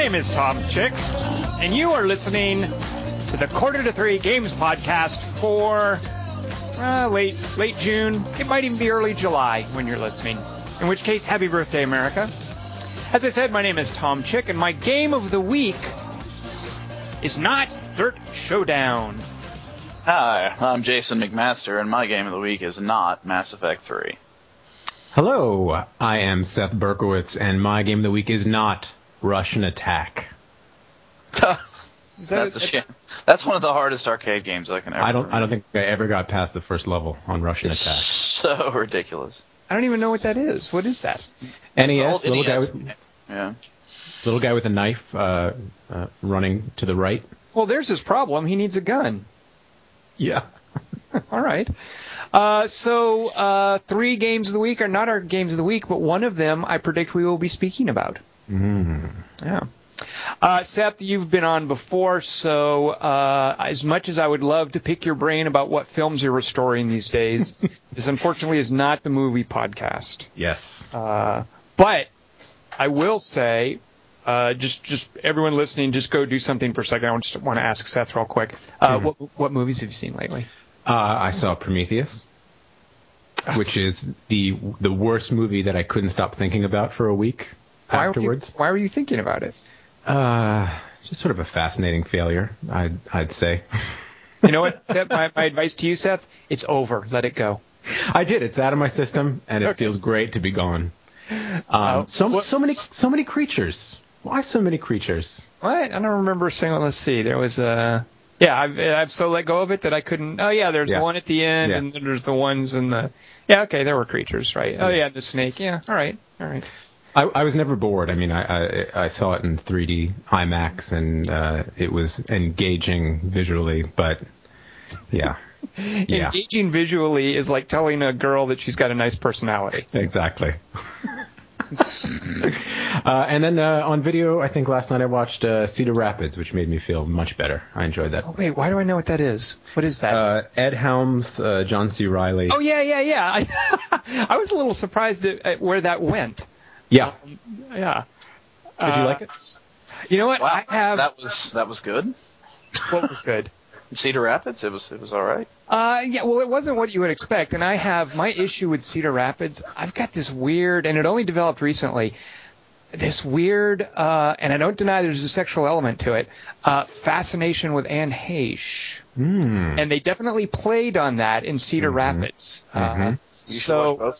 there. My name is Tom Chick, and you are listening to the Quarter to Three Games podcast for uh, late late June. It might even be early July when you're listening. In which case, happy birthday, America. As I said, my name is Tom Chick, and my game of the week is not Dirt Showdown. Hi, I'm Jason McMaster, and my game of the week is not Mass Effect 3. Hello, I am Seth Berkowitz, and my game of the week is not Rush'n Attack. That's a shame. That's one of the hardest arcade games I can ever. I don't. I don't think I ever got past the first level on Rush'n It's Attack. so ridiculous. I don't even know what that is. What is that? NES, little guy with Yeah. little guy with a knife uh, uh, running to the right. Well, there's his problem. He needs a gun. Yeah. All right. Uh, so uh, three games of the week are not our games of the week, but one of them I predict we will be speaking about. Mm. Yeah. Uh, Seth, you've been on before, so uh, as much as I would love to pick your brain about what films you're restoring these days, this unfortunately is not the movie podcast. Yes. Uh, but I will say, uh, just just everyone listening, just go do something for a second. I just want to ask Seth real quick. Uh, Mhm. What what movies have you seen lately? Uh, I saw Prometheus, which is the the worst movie that I couldn't stop thinking about for a week Why afterwards. Were you, why were you thinking about it? Uh, just sort of a fascinating failure, I'd I'd say. You know what, Seth? My, my advice to you, Seth, it's over. Let it go. I did. It's out of my system, and it Okay. feels great to be gone. Um, Uh, so what- so many so many creatures. Why so many creatures? What? I don't remember saying. Let's see. There was a. Yeah, I've I've so let go of it that I couldn't. Oh yeah, there's Yeah. the one at the end, Yeah. and then there's the ones in the. Yeah, okay, there were creatures, right? Oh yeah, the snake. Yeah, all right, all right. I, I was never bored. I mean, I, I I saw it in 3D IMAX, and uh, it was engaging visually, but yeah, yeah, Engaging visually is like telling a girl that she's got a nice personality. exactly. uh, and then uh, on video, I think last night I watched uh, Cedar Rapids, which made me feel much better. I enjoyed that. Oh, wait, why do I know what that is? What is that? Uh, Ed Helms, uh, John C. Reilly. oh yeah, yeah, yeah. I, I was a little surprised at, at where that went. Yeah. Yeah. Did you Uh, like it? You know what? Wow, I have. that was that was good. What was good? Cedar Rapids, it was it was all right. Uh, yeah, well, it wasn't what you would expect, and I have my issue with Cedar Rapids. I've got this weird, and it only developed recently. This weird, uh, and I don't deny there's a sexual element to it. Uh, fascination with Anne Heche, Hmm. and they definitely played on that in Cedar Rapids. Uh, Mhm. You should so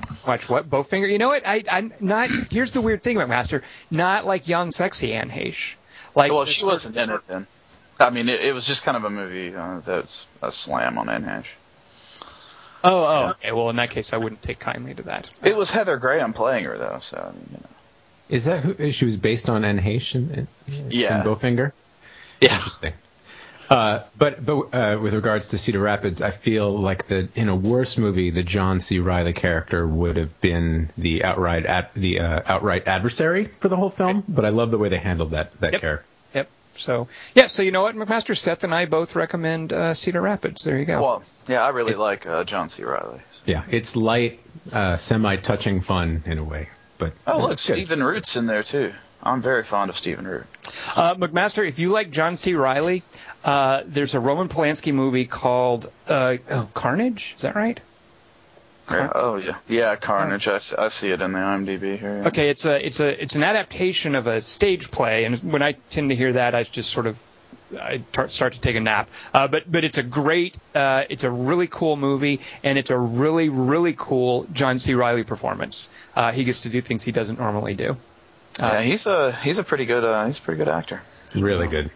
watch Bowfinger. watch what Bowfinger. You know what? I, I'm not. Here's the weird thing about Master. Not like young, sexy Anne Heche. Like Well, she wasn't in it then. I mean, it, it was just kind of a movie uh, that's a slam on Anne Heche. Oh, oh. Okay. Well, in that case, I wouldn't take kindly to that. It was Heather Graham playing her though, so I mean, you know. Is that who she was based on? Anne Heche in, in, Yeah. in Bowfinger. Yeah. Interesting. Uh, but but uh, with regards to Cedar Rapids, I feel like the in a worse movie, the John C. Reilly character would have been the outright ad, the uh, outright adversary for the whole film. But I love the way they handled that that Yep. character. Yep. So yeah. So you know what, McMaster, Seth and I both recommend uh, Cedar Rapids. There you go. Well, yeah, I really like uh, John C. Reilly. Yeah, it's light, uh, semi-touching fun in a way. But Oh, look. Stephen Root's in there too. I'm very fond of Stephen Root. Uh, McMaster, if you like John C. Reilly, uh, there's a Roman Polanski movie called uh, oh, Carnage. Is that right? Yeah, oh yeah, yeah, Carnage. I see it in the IMDb here. yeah. Okay, it's a it's a it's an adaptation of a stage play, and when I tend to hear that, I just sort of I tar- start to take a nap. Uh, but but it's a great, uh, it's a really cool movie, and it's a really really cool John C. Reilly performance. Uh, he gets to do things he doesn't normally do. Uh, yeah, he's a he's a pretty good uh, he's a pretty good actor. really good.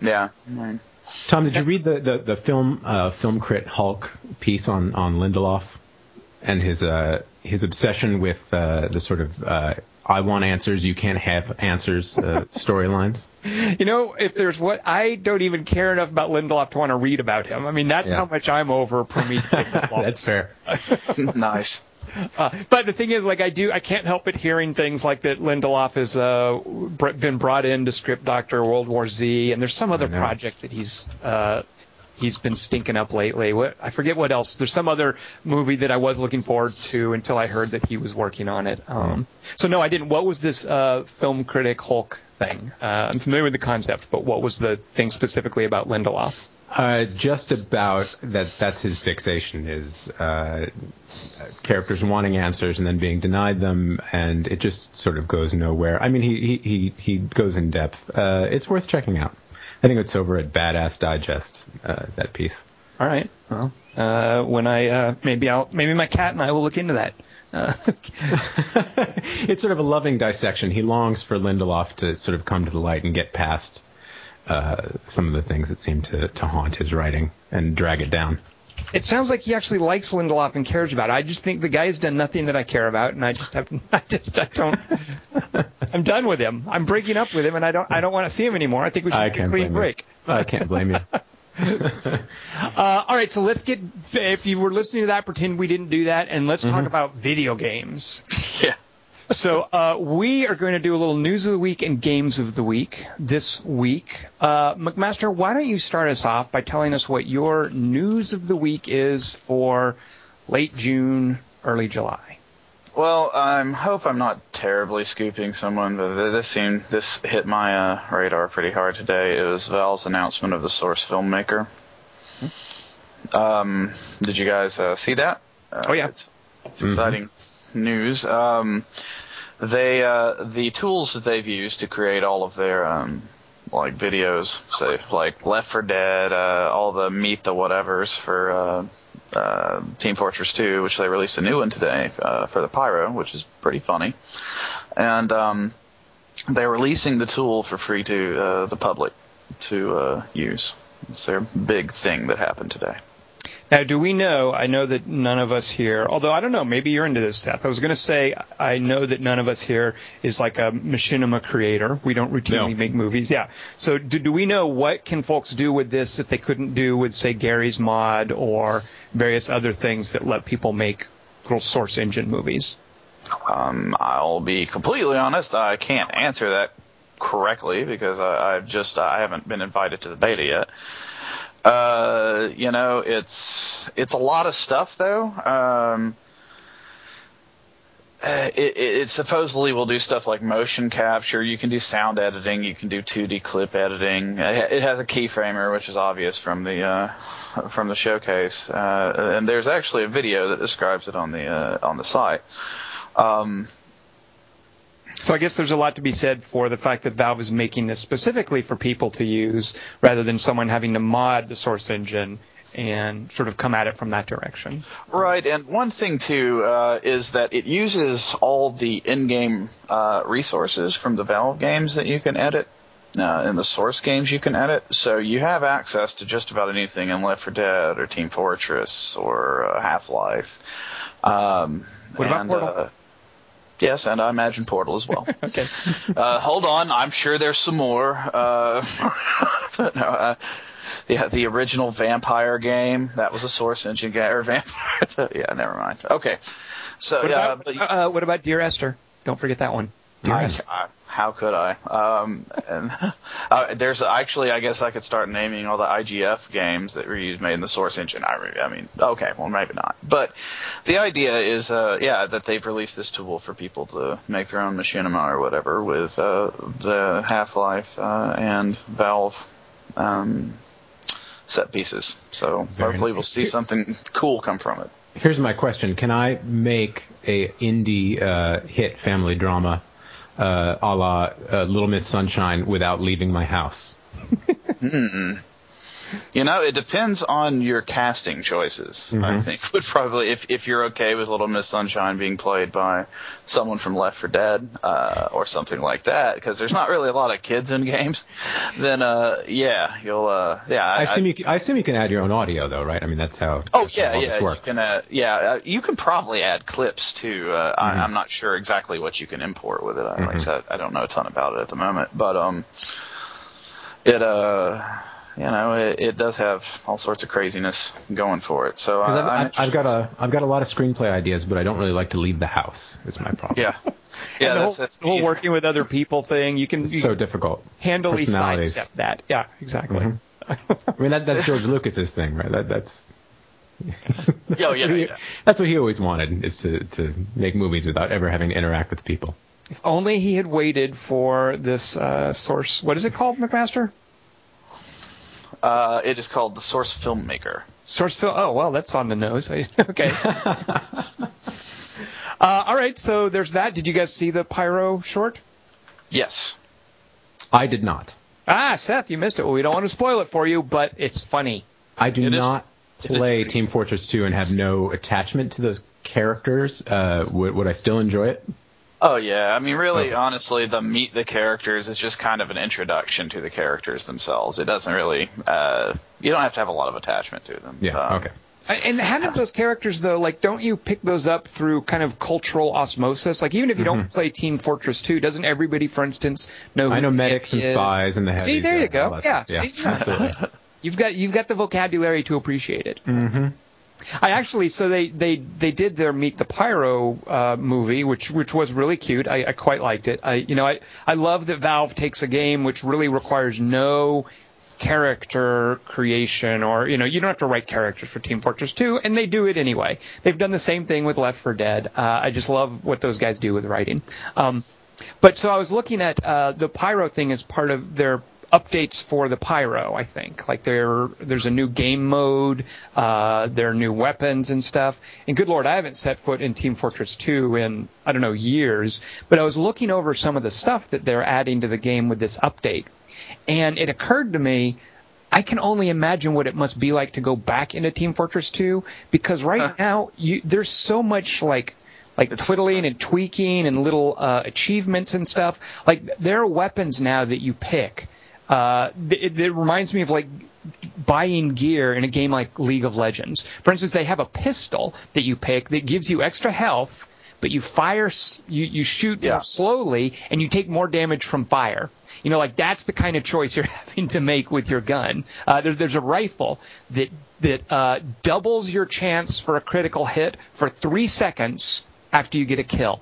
Yeah, I mean, Tom, did you read the the, the film uh, film crit Hulk piece on on Lindelof and his uh his obsession with uh, the sort of uh, I want answers, you can't have answers uh, storylines? You know, if there's what I don't even care enough about Lindelof to want to read about him. I mean, that's Yeah. how much I'm over Prometheus. and That's fair. nice. Uh, but the thing is, like, I do, I can't help but hearing things like that. Lindelof has uh, been brought in to script Doctor World War Z, and there's some other project that he's uh, he's been stinking up lately. What I forget what else. There's some other movie that I was looking forward to until I heard that he was working on it. Um, so no, I didn't. What was this uh, film critic Hulk thing? Uh, I'm familiar with the concept, but what was the thing specifically about Lindelof? Uh, just about that. That's his fixation is uh, characters wanting answers and then being denied them, and it just sort of goes nowhere. I mean, he he he, he goes in depth. Uh, it's worth checking out. I think it's over at Badass Digest. Uh, that piece. All right. Well, uh, when I uh, maybe I'll maybe my cat and I will look into that. Uh, it's sort of a loving dissection. He longs for Lindelof to sort of come to the light and get past uh, some of the things that seem to, to haunt his writing and drag it down. it sounds like he actually likes Lindelof and cares about it. I just think the guy has done nothing that I care about, and I just have, I just, I don't. I'm done with him. I'm breaking up with him, and I don't, I don't want to see him anymore. I think we should I take a clean break. you. I can't blame you. Uh, all right, so let's get. If you were listening to that, pretend we didn't do that, and let's talk about video games. Yeah. So uh, we are going to do a little news of the week and games of the week this week. Uh, McMaster, why don't you start us off by telling us what your news of the week is for late June, early July? Well, I hope I'm not terribly scooping someone, but this seemed this hit my uh, radar pretty hard today. It was Valve's announcement of the Source Filmmaker. Um, did you guys uh, see that? Uh, Oh, yeah. it's, it's exciting news. Um, they uh, the tools that they've used to create all of their um, like videos, say like Left 4 Dead, uh, all the Meet the Whatevers for uh, uh, Team Fortress 2, which they released a new one today uh, for the Pyro, which is pretty funny, and um, they're releasing the tool for free to uh, the public to uh, use. It's their big thing that happened today. Now, do we know? I know that none of us here, although I don't know, maybe you're into this, Seth. I was going to say I know that none of us here is like a machinima creator. We don't routinely No. make movies. Yeah. So, do, do we know what can folks do with this that they couldn't do with, say, Garry's Mod or various other things that let people make little source engine movies? Um, I'll be completely honest. I can't answer that correctly because I, I've just I haven't been invited to the beta yet. Uh, you know, it's it's a lot of stuff though. Um, uh, it, it, supposedly will do stuff like motion capture. You can do sound editing. You can do 2D clip editing. It it has a keyframer, which is obvious from the uh, from the showcase. Uh, and there's actually a video that describes it on the uh, on the site. Um, So I guess there's a lot to be said for the fact that Valve is making this specifically for people to use rather than someone having to mod the source engine and sort of come at it from that direction. Right, and one thing too uh, is that it uses all the in-game uh, resources from the Valve games that you can edit. Uh, in the source games you can edit, so you have access to just about anything in Left 4 Dead or Team Fortress or uh, Half-Life. Um, What about and, Portal? Uh, yes, and I imagine Portal as well. Okay. uh, hold on, I'm sure there's some more. Uh, no, uh, yeah, the original Vampire game that was a Source Engine game or Vampire. yeah, never mind. Okay, so What yeah, about, but uh, what about Dear Esther? Don't forget that one. Dear I, Esther. I, how could I? Um, and, uh, there's actually, I guess I could start naming all the IGF games that were used made in the Source Engine. I, re- I mean, okay, well maybe not, but the idea is, uh, yeah, that they've released this tool for people to make their own machinima or whatever with uh, the Half-Life uh, and Valve um, set pieces. So Very hopefully we'll see something cool come from it. Here's my question: Can I make a indie uh, hit family drama, uh, a la uh, Little Miss Sunshine, without leaving my house? You know, it depends on your casting choices. I think would probably if if you're okay with Little Miss Sunshine being played by someone from Left 4 Dead uh, or something like that, because there's not really a lot of kids in games. Then uh, yeah, you'll uh, yeah. I assume you. Can, I assume you can add your own audio, though, right? I mean, that's how. Oh that's yeah, all yeah. This You works. can, uh, yeah, uh, you can probably add clips too. Uh, I, Mm-hmm. I'm not sure exactly what you can import with it. I, Like I said, I don't know a ton about it at the moment, but um, it uh, you know, it, it does have all sorts of craziness going for it. So I, I've, I'm I've, I've got a I've got a lot of screenplay ideas, but I don't really like to leave the house. Is my problem. yeah, yeah. and the whole, that's, that's the whole working with other people thing, you can It's you so difficult. handily personalities. sidestep that. Yeah, exactly. I mean, that, that's George Lucas's thing, right? That, that's Oh yeah, yeah. that's what he always wanted is to to make movies without ever having to interact with people. If only he had waited for this uh, source. What is it called, McMaster? Uh, it is called the Source Filmmaker. Source film. Oh well, that's on the nose. okay. uh, all right. So there's that. Did you guys see the Pyro short? Yes. I did not. Ah, Seth, you missed it. Well, we don't want to spoil it for you, but it's funny. I do It is- not it is play Team Fortress 2 and have no attachment to those characters. Uh, would, would I still enjoy it? Oh yeah, I mean, really, honestly, the meet the characters is just kind of an introduction to the characters themselves. It doesn't really, uh, you don't have to have a lot of attachment to them. Yeah. Um, okay. And having those characters though, like, don't you pick those up through kind of cultural osmosis? Like, even if you don't play Team Fortress 2, doesn't everybody, for instance, know? Who I know medics and is? spies and the heavies. See, there yeah, you go. all that Yeah, see? yeah, absolutely. You've got you've got the vocabulary to appreciate it. Mm-hmm. I actually so they they they did their Meet the Pyro uh, movie, which which was really cute. I, I quite liked it. I you know I I love that Valve takes a game which really requires no character creation or you know you don't have to write characters for Team Fortress 2 and they do it anyway. They've done the same thing with Left 4 Dead. Uh, I just love what those guys do with writing. Um, but so I was looking at uh, the Pyro thing as part of their updates for the Pyro. I think like there there's a new game mode, uh, there are new weapons and stuff. And good lord, I haven't set foot in Team Fortress 2 in I don't know years. But I was looking over some of the stuff that they're adding to the game with this update, and it occurred to me. I can only imagine what it must be like to go back into Team Fortress 2 because right now you, there's so much like like twiddling and tweaking and little uh, achievements and stuff. Like there are weapons now that you pick. Uh, it, it reminds me of like buying gear in a game like League of Legends. For instance, they have a pistol that you pick that gives you extra health, but you fire, you, you shoot Yeah. slowly, and you take more damage from fire. You know, like that's the kind of choice you're having to make with your gun. Uh, there, there's a rifle that that uh, doubles your chance for a critical hit for three seconds after you get a kill.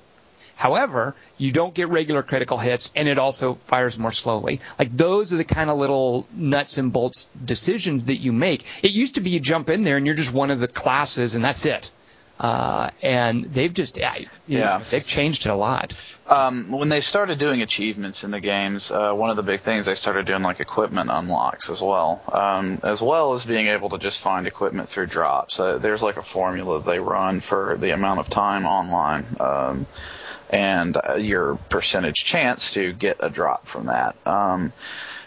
However, you don't get regular critical hits, and it also fires more slowly. Like those are the kind of little nuts and bolts decisions that you make. It used to be you jump in there and you're just one of the classes, and that's it. Uh, and they've just yeah, you know, they've changed it a lot. Um, when they started doing achievements in the games, uh, one of the big things they started doing like equipment unlocks as well, um, as well as being able to just find equipment through drops. Uh, there's like a formula they run for the amount of time online, um, and uh, your percentage chance to get a drop from that. Um,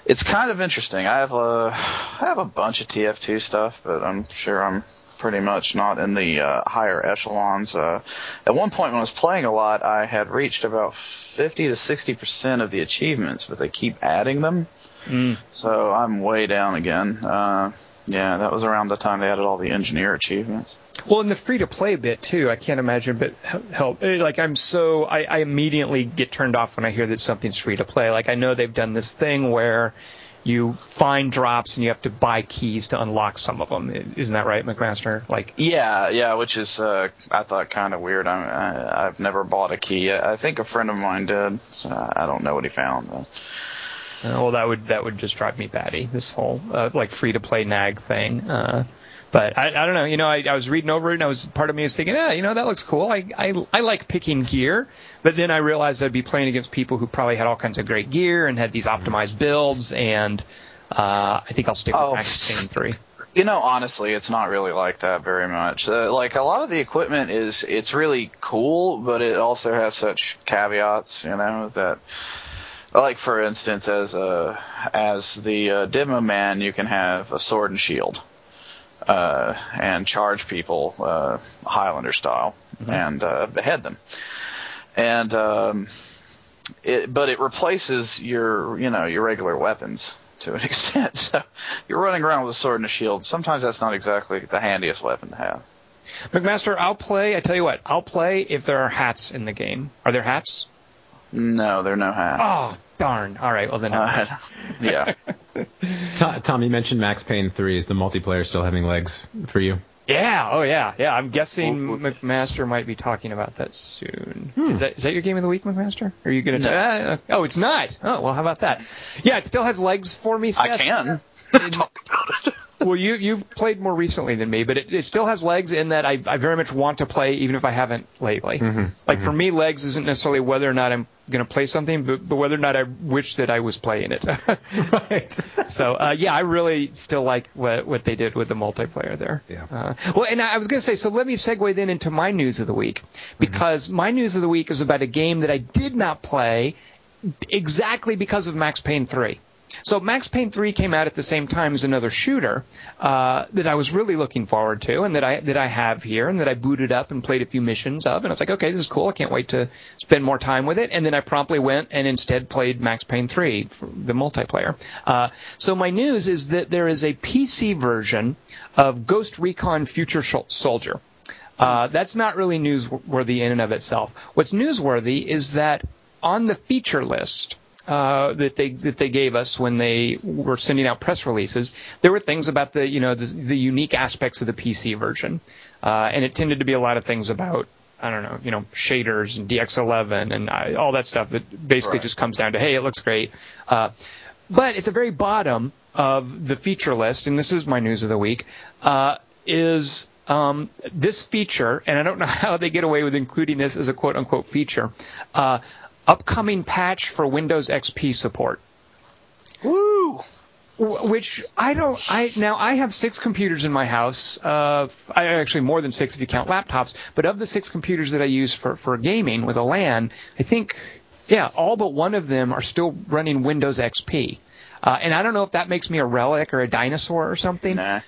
it's kind of interesting. I have a I have a bunch of TF2 stuff, but I'm sure I'm pretty much not in the uh, higher echelons. Uh, at one point when I was playing a lot, I had reached about 50 to 60 percent of the achievements, but they keep adding them. So I'm way down again. Uh, yeah, that was around the time they added all the engineer achievements. Well, in the free to play bit too, I can't imagine, but help. eh, Like I'm so, I, I immediately get turned off when I hear that something's free to play. Like I know they've done this thing where you find drops and you have to buy keys to unlock some of them. Isn't that right, McMaster? Like, Yeah, yeah, which is uh, I thought kind of weird. I, I I've never bought a key. I I think a friend of mine did. So I don't know what he found. Though. uh, well, that would that would just drive me batty. This whole uh, like free to play nag thing. Uh, but I, I don't know. You know, I, I was reading over it, and I was part of me was thinking, yeah, you know, that looks cool. I, I I like picking gear, but then I realized I'd be playing against people who probably had all kinds of great gear and had these optimized builds, and uh, I think I'll stick with Oh. Max Payne three. You know, honestly, it's not really like that very much. Uh, like a lot of the equipment is, it's really cool, but it also has such caveats. You know that, like for instance, as a as the uh, demo man, you can have a sword and shield, uh, and charge people uh, Highlander style and uh, behead them, and um, it, but it replaces your you know your regular weapons to an extent. So you're running around with a sword and a shield. Sometimes that's not exactly the handiest weapon to have. McMaster, I'll play. I tell you what, I'll play if there are hats in the game. Are there hats? No, there are no hats. Oh darn! All right, well then. Uh, yeah. To- Tom, you mentioned Max Payne 3. Is the multiplayer still having legs for you? Yeah, oh yeah, yeah. I'm guessing Well, well- McMaster might be talking about that soon. Is that is that your game of the week, McMaster? Are you gonna? No. Uh, oh, it's not. Oh well, how about that? Yeah, it still has legs for me. I Seth. talk about well, you you've played more recently than me, but it, it still has legs in that I, I very much want to play, even if I haven't lately. Mm-hmm. Like for me, legs isn't necessarily whether or not I'm going to play something, but, but whether or not I wish that I was playing it. right. so uh, yeah, I really still like what what they did with the multiplayer there. Yeah. Uh, well, and I was going to say, so let me segue then into my news of the week because my news of the week is about a game that I did not play exactly because of Max Payne 3. So Max Payne 3 came out at the same time as another shooter uh, that I was really looking forward to, and that I that I have here, and that I booted up and played a few missions of, and I was like, okay, this is cool. I can't wait to spend more time with it. And then I promptly went and instead played Max Payne 3, for the multiplayer. Uh, so my news is that there is a PC version of Ghost Recon Future Soldier. Uh, that's not really newsworthy in and of itself. What's newsworthy is that on the feature list uh, that they that they gave us when they were sending out press releases, there were things about the you know the, the unique aspects of the PC version, uh, and it tended to be a lot of things about I don't know you know shaders and DX11 and uh, all that stuff that basically Right. just comes down to hey it looks great, uh, but at the very bottom of the feature list, and this is my news of the week, uh, is um, this feature, and I don't know how they get away with including this as a quote unquote feature, uh, upcoming patch for Windows XP support. Woo! Which I don't. I now I have six computers in my house. Uh, I actually more than six if you count laptops. But of the six computers that I use for for gaming with a LAN, I think yeah, all but one of them are still running Windows XP. Uh, and I don't know if that makes me a relic or a dinosaur or something. Nah.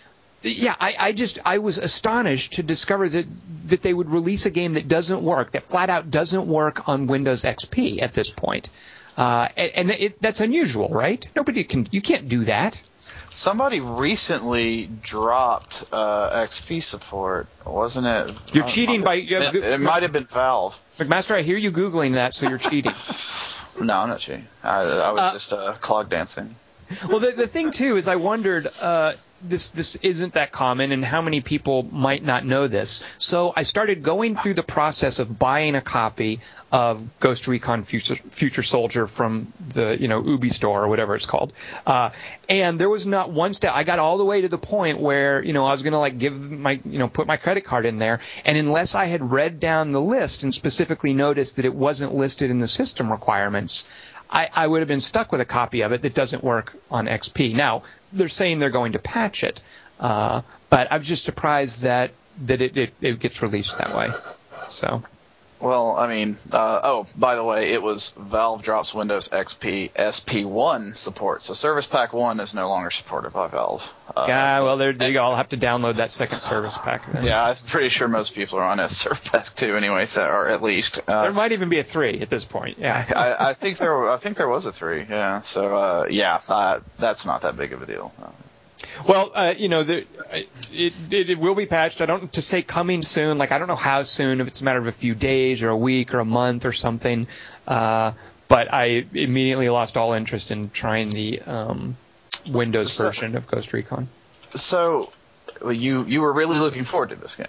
Yeah, I, I just I was astonished to discover that that they would release a game that doesn't work, that flat out doesn't work on Windows XP at this point, uh, and, and it, that's unusual, right? Nobody can you can't do that. Somebody recently dropped uh, XP support, wasn't it? You're cheating by- It, it might have been Valve. McMaster, I hear you googling that, so you're cheating. No, I'm not cheating. I, I was Uh, just uh, clog dancing. well, the, the thing too is, I wondered uh, this this isn't that common, and how many people might not know this. So I started going through the process of buying a copy of Ghost Recon Future, Future Soldier from the you know Ubi store or whatever it's called, uh, and there was not one step. I got all the way to the point where you know I was gonna like give my you know put my credit card in there, and unless I had read down the list and specifically noticed that it wasn't listed in the system requirements. I, I would have been stuck with a copy of it that doesn't work on XP. Now they're saying they're going to patch it, uh, but I'm just surprised that that it, it, it gets released that way. So Well, I mean, uh, oh, by the way, it was Valve drops Windows XP SP1 support, so Service Pack 1 is no longer supported by Valve. Uh, yeah, well there, there you go. I'll have to download that second service pack. Then. Yeah, I'm pretty sure most people are on a Service Pack 2 anyway, so, or at least. uh, There might even be a three at this point. Yeah. I, I think there, I think there was a three. Yeah, so uh, yeah, uh, that's not that big of a deal. Uh, Well, uh, you know, the, it, it it will be patched. I don't to say coming soon. Like I don't know how soon. If it's a matter of a few days or a week or a month or something. Uh, but I immediately lost all interest in trying the um, Windows So- version of Ghost Recon. So, well, you you were really looking forward to this game.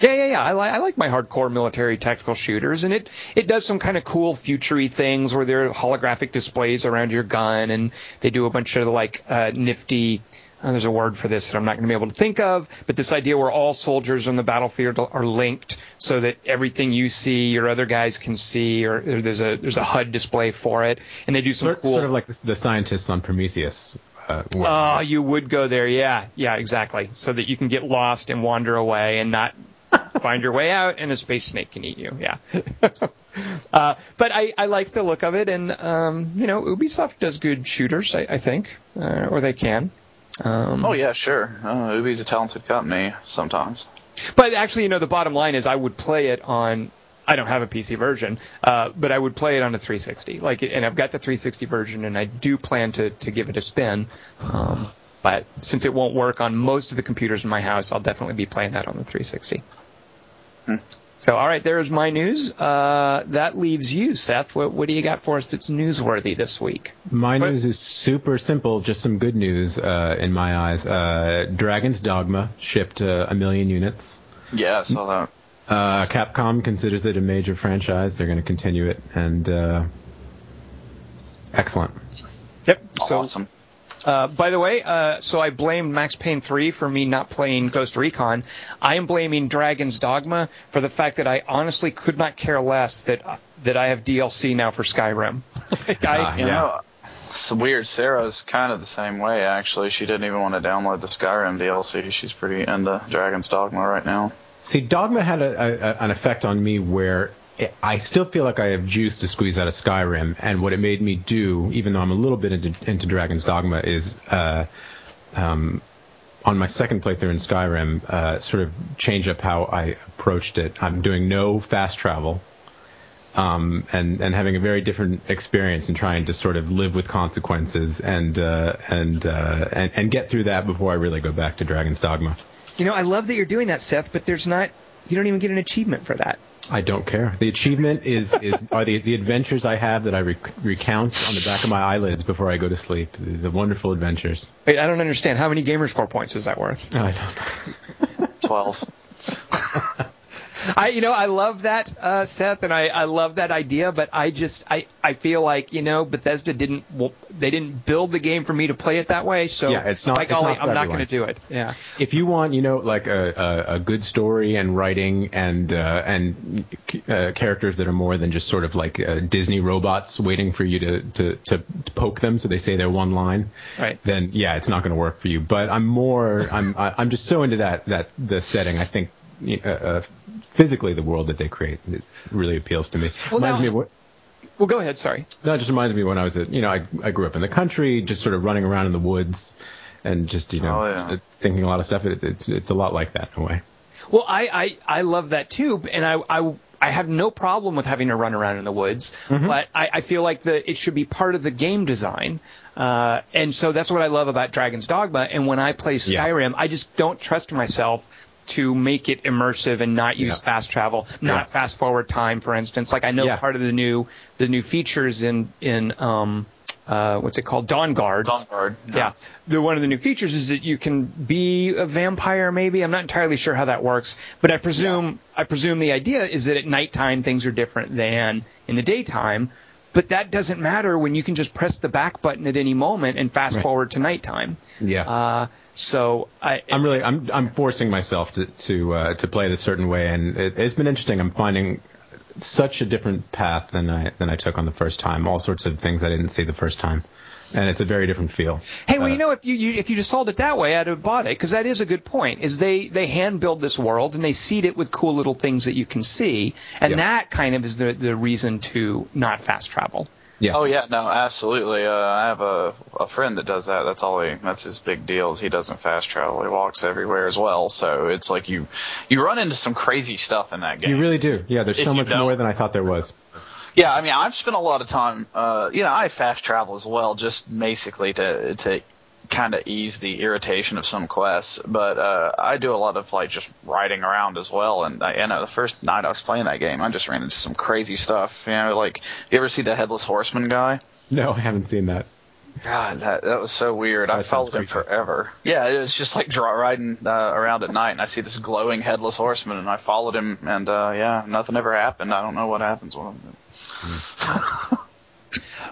Yeah, yeah, yeah. I like I like my hardcore military tactical shooters, and it it does some kind of cool futury things where there are holographic displays around your gun, and they do a bunch of like uh, nifty. Uh, there's a word for this that I'm not going to be able to think of, but this idea where all soldiers on the battlefield are linked so that everything you see, your other guys can see, or, or there's a there's a HUD display for it, and they do some Sort, cool. sort of like the, the scientists on Prometheus. Uh, Oh, you would go there, yeah, yeah, exactly. So that you can get lost and wander away and not find your way out, and a space snake can eat you. Yeah. uh, but I, I like the look of it, and um, you know, Ubisoft does good shooters, I, I think, uh, or they can. Um, Oh yeah, sure. Uh, Ubi's a talented company sometimes. But actually, you know, the bottom line is I would play it on. I don't have a PC version, uh, but I would play it on a 360. Like, and I've got the 360 version, and I do plan to to give it a spin. Um, but since it won't work on most of the computers in my house, I'll definitely be playing that on the 360. Hmm. So, all right, there's my news. Uh, that leaves you, Seth. What, what do you got for us that's newsworthy this week? My What- news is super simple, just some good news uh, in my eyes. Uh, Dragon's Dogma shipped uh, a million units. Yeah, I saw that. Uh, Capcom considers it a major franchise. They're going to continue it, and uh, excellent. Yep. So, awesome. Uh, by the way, uh, so I blamed Max Payne 3 for me not playing Ghost Recon. I am blaming Dragon's Dogma for the fact that I honestly could not care less that that I have DLC now for Skyrim. like I, You Yeah. know, it's weird. Sarah's kind of the same way, actually. She didn't even want to download the Skyrim DLC. She's pretty into Dragon's Dogma right now. See, Dogma had a, a, a- an effect on me where it, I still feel like I have juice to squeeze out of Skyrim, and what it made me do, even though I'm a little bit into, into Dragon's Dogma, is uh, um, on my second playthrough in Skyrim, uh, sort of change up how I approached it. I'm doing no fast travel. Um, and and having a very different experience and trying to sort of live with consequences and uh, and, uh, and and get through that before I really go back to Dragon's Dogma. You know, I love that you're doing that, Seth, but there's not. You don't even get an achievement for that. I don't care. The achievement is, is are the, the adventures I have that I rec- recount on the back of my eyelids before I go to sleep. The, the wonderful adventures. Wait, I don't understand. How many gamer score points is that worth? I don't know. 12. I, you know, I love that, uh, Seth, and I, I love that idea, but I just, I, I feel like, you know, Bethesda didn't, they didn't build the game for me to play it that way, so, Yeah, it's not- by it's golly, not I'm not going to do it. Yeah. If you want, you know, like a, a, a good story and writing and uh, and uh, characters that are more than just sort of like uh, Disney robots waiting for you to, to, to poke them so they say their one line, Right. then yeah, it's not going to work for you. But I'm more, I'm I- I'm just so into that that the setting. I think uh, uh, physically the world that they create it really appeals to me. Well, Reminds now- me of what. Well, go ahead. Sorry. No, it just reminds me when I was at, you know, I, I grew up in the country, just sort of running around in the woods and just, you know, Oh, yeah. thinking a lot of stuff. It, it's, it's a lot like that in a way. Well, I, I, I love that too, and I, I, I have no problem with having to run around in the woods, but I, I feel like the it should be part of the game design, uh, and so that's what I love about Dragon's Dogma. And when I play Yeah. Skyrim, I just don't trust myself to make it immersive and not use Yeah. fast travel, not Yeah. fast forward time, for instance. Like I know Yeah. part of the new the new features in in um, uh, what's it called, Dawnguard. Dawn Guard. Yeah. The one of the new features is that you can be a vampire maybe. I'm not entirely sure how that works, but I presume I presume the idea is that at nighttime things are different than in the daytime. But that doesn't matter when you can just press the back button at any moment and fast Right. forward to nighttime. Yeah. Uh, so I, I'm really, I'm, I'm forcing myself to, to, uh, to play it a certain way. And it, it's been interesting. I'm finding such a different path than I, than I took on the first time. All sorts of things I didn't see the first time. And it's a very different feel. Hey, well, Uh, you know, if you, you if you just sold it that way, I'd have bought it because that is a good point. Is they they hand build this world and they seed it with cool little things that you can see, and Yeah. that kind of is the the reason to not fast travel. Yeah. Oh yeah, no, absolutely. Uh, I have a a friend that does that. That's all he. That's his big deal. Is he doesn't fast travel. He walks everywhere as well. So it's like you you run into some crazy stuff in that game. You really do. Yeah. There's If so much more than I thought there was. Yeah, I mean, I've spent a lot of time. Uh, you know, I fast travel as well, just basically to to kind of ease the irritation of some quests. But uh, I do a lot of like just riding around as well. And I, you know, the first night I was playing that game, I just ran into some crazy stuff. You know, like you ever see the headless horseman guy? No, I haven't seen that. God, that that was so weird. I That sounds followed him forever. Yeah, it was just like dri riding uh, around at night, and I see this glowing headless horseman, and I followed him, and uh, yeah, nothing ever happened. I don't know what happens with him.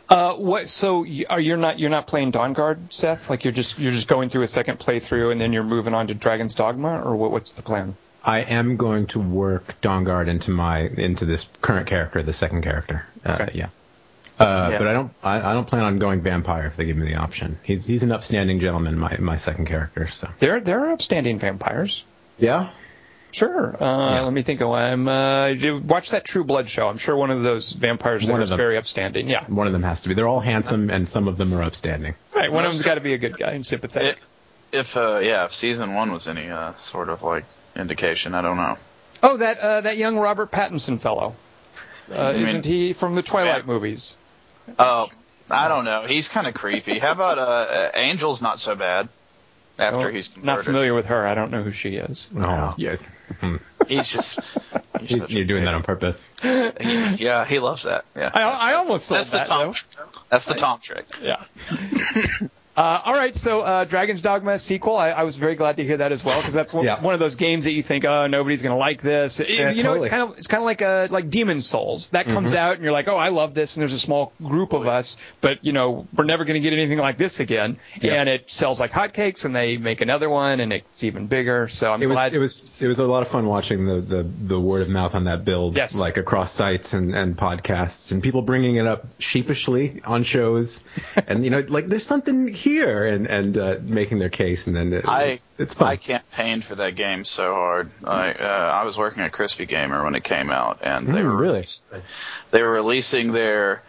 Uh, what? So you- are you're not you're not playing Dawnguard, Seth? Like you're just you're just going through a second playthrough and then you're moving on to Dragon's Dogma, or what, what's the plan? I am going to work Dawnguard into my into this current character, the second character. Uh, Okay. Yeah. Uh, Yeah. But I don't. I, I don't plan on going vampire if they give me the option. He's he's an upstanding gentleman, my my second character. So There there are upstanding vampires. yeah, Sure. Uh, Let me think. of one. Uh, you watch that True Blood show. I'm sure one of those vampires there One is of them. very upstanding. Yeah. one of them has to be. They're all handsome, and some of them are upstanding. Right. One of them's got to be a good guy and sympathetic. It, if uh, yeah, if season one was any uh, sort of like indication, I don't know. oh, that uh, that young Robert Pattinson fellow. Uh, mean- isn't he from the Twilight Yeah. movies? Oh, I don't know. He's kind of creepy. How about uh, uh, Angel's not so bad after he's converted. not familiar with her. I don't know who she is. Oh, yes. Hmm. He's just he's He's- You're a- doing that on purpose. He- yeah, he loves that. Yeah, I, I almost sold that's the that Tom. though. That's the Tom trick. Yeah. Uh, all right, so uh, Dragon's Dogma sequel. I, I was very glad to hear that as well because that's one, Yeah. one of those games that you think, oh, nobody's going to like this. It- Yeah, you know, totally. it's kind of it's kind of like uh like Demon's Souls that comes out and you're like, oh, I love this, and there's a small group of us, but you know, we're never going to get anything like this again. Yeah. And it sells like hotcakes, and they make another one, and it's even bigger. So I'm It was glad. it was it was a lot of fun watching the, the, the word of mouth on that build, Yes. like across sites and, and podcasts, and people bringing it up sheepishly on shows, and you know, like there's something here, and and uh, making their case, and then it, I it's fun. I campaigned for that game so hard. I uh, I was working at Crispy Gamer when it came out, and they Mm, were really? they were releasing their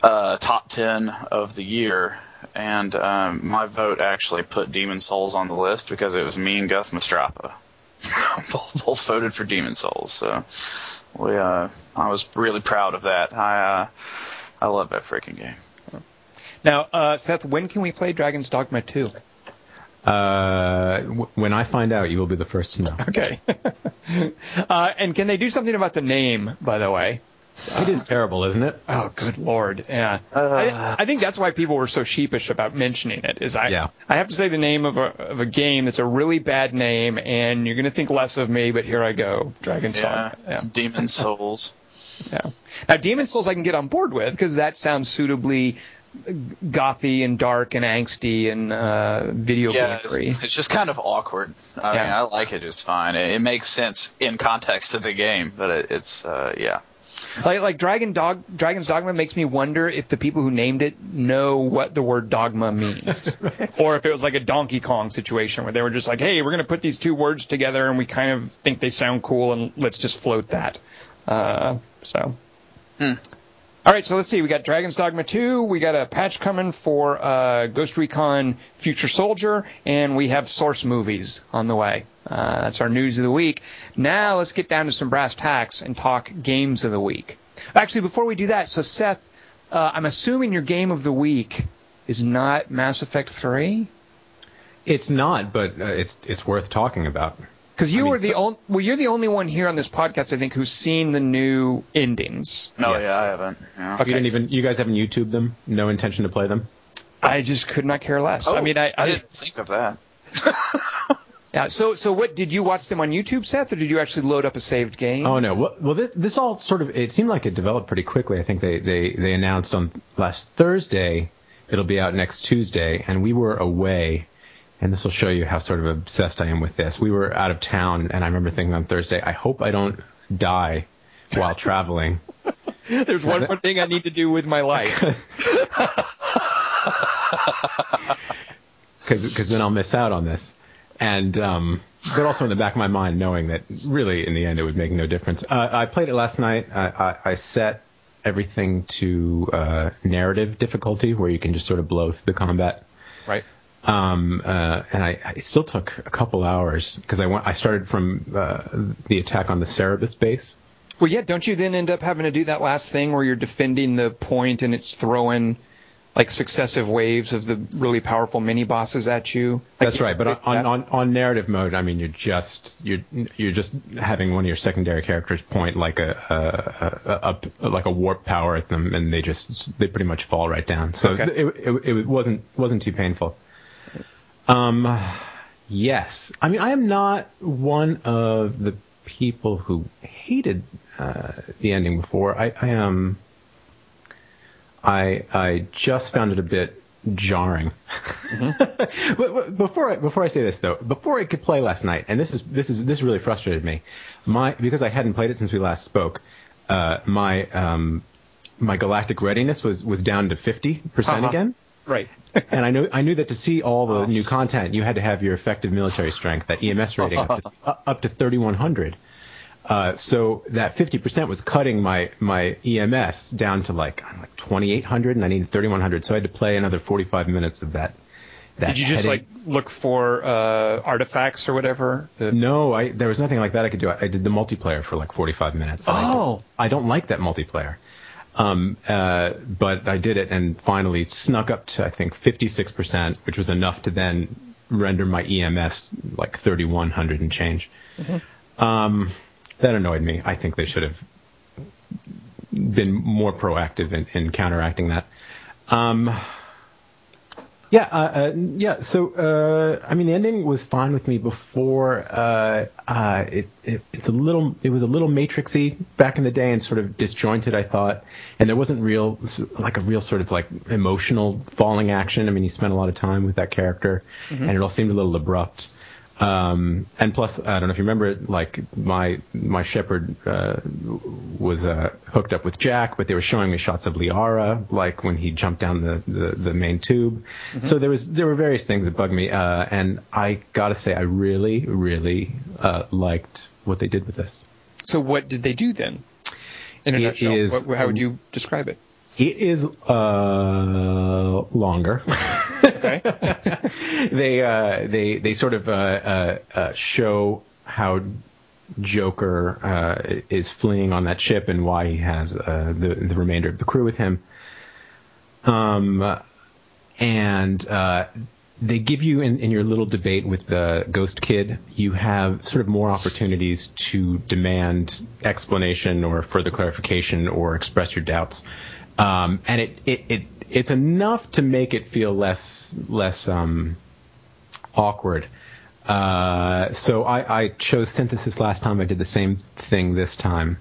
uh, top ten of the year, and um, my vote actually put Demon's Souls on the list because it was me and Gus Mastrapa. both, both voted for Demon's Souls, so we uh, I was really proud of that. I uh, I love that freaking game. Now, uh, Seth, when can we play Dragon's Dogma 2? Uh, w- when I find out, you will be the first to know. Okay. uh, and can they do something about the name, by the way? it is terrible, isn't it? Oh, good lord! Yeah, I, I think that's why people were so sheepish about mentioning it. Is I, Yeah. I have to say the name of a of a game that's a really bad name, and you're gonna think less of me, but here I go, Dragon's Yeah, Dogma. Yeah, Demon's Souls. yeah. Now, Demon's Souls I can get on board with because that sounds suitably gothy and dark and angsty and uh, video Yeah, it's, gamery. it's just kind of awkward. I Yeah. mean, I like it just fine. It, it makes sense in context of the game, but it, it's uh, yeah. Like like Dragon Dog Dragon's Dogma makes me wonder if the people who named it know what the word dogma means, or if it was like a Donkey Kong situation where they were just like, hey, we're going to put these two words together and we kind of think they sound cool and let's just float that. Uh, so. All right, so let's see. We got Dragon's Dogma 2. We got a patch coming for uh, Ghost Recon Future Soldier, and we have Source movies on the way. Uh, that's our news of the week. Now let's get down to some brass tacks and talk games of the week. Actually, before we do that, so Seth, uh, I'm assuming your game of the week is not Mass Effect 3? It's not, but uh, it's it's worth talking about. Because you I mean, were the so- only well, you're the only one here on this podcast, I think, who's seen the new endings. No, Yes. yeah, I haven't. Yeah. Okay. You didn't even you guys haven't YouTube them. No intention to play them. I just could not care less. I Oh, mean, I, I didn't think of that. Yeah. So, so what did you watch them on YouTube, Seth, or did you actually load up a saved game? Oh no! Well, well this, this all sort of it seemed like it developed pretty quickly. I think they, they, they announced on last Thursday it'll be out next Tuesday, and we were away. And this will show you how sort of obsessed I am with this. We were out of town, and I remember thinking on Thursday, I hope I don't die while traveling. There's one more thing I need to do with my life. because then I'll miss out on this. And um, but also in the back of my mind, knowing that really in the end it would make no difference. Uh, I played it last night. I, I, I set everything to uh, narrative difficulty, where you can just sort of blow through the combat. right. Um, uh, and I, I still took a couple hours because I went. I started from uh, the attack on the Cerberus base. Well, yeah. Don't you then end up having to do that last thing where you're defending the point and it's throwing like successive waves of the really powerful mini bosses at you? Like, That's right. But on, that- on, on narrative mode, I mean, you're just you're you're just having one of your secondary characters point like a, a, a, a, a like a warp power at them, and they just they pretty much fall right down. So Okay. it, it it wasn't wasn't too painful. Um, yes. I mean, I am not one of the people who hated uh, the ending before. I, I am. I I just found it a bit jarring. but, but before I, before I say this though, before I could play last night, and this is this is this really frustrated me, my because I hadn't played it since we last spoke, uh, my um, my galactic readiness was was down to fifty percent Uh-huh. again. Right. And I knew I knew that to see all the new content, you had to have your effective military strength, that EMS rating, up to, up to 3100. Uh, so that 50% was cutting my my EMS down to like I don't like 2800, and I needed 3100. So I had to play another 45 minutes of that. that Did you just headache. like look for uh, artifacts or whatever? The- No, I there was nothing like that I could do. I, I did the multiplayer for like 45 minutes. and I Oh. I don't like that multiplayer. Um, uh, but I did it and finally snuck up to I think 56%, which was enough to then render my EMS like 3100 and change. Um, that annoyed me. I think they should have been more proactive in, in counteracting that. Um, Yeah, uh, uh, yeah. So, uh, I mean, the ending was fine with me before. Uh, uh, it, it, it's a little, it was a little matrixy back in the day and sort of disjointed. I thought, and there wasn't real, like a real sort of like emotional falling action. I mean, he spent a lot of time with that character, and it all seemed a little abrupt. Um, and plus, I don't know if you remember it, like my my Shepard uh, was uh, hooked up with Jack, but they were showing me shots of Liara, like when he jumped down the, the, the main tube. So there was there were various things that bugged me, uh, and I gotta say, I really really uh, liked what they did with this. So what did they do then? In a It nutshell, is- what, how would you describe it? It is uh, longer. Okay. they uh, they they sort of uh, uh, uh, show how Joker uh, is fleeing on that ship and why he has uh, the the remainder of the crew with him. Um, and they give you in, in your little debate with the Ghost Kid, you have sort of more opportunities to demand explanation or further clarification or express your doubts. Um, and it, it, it it's enough to make it feel less less um, awkward. Uh, so I, I chose synthesis last time. I did the same thing this time,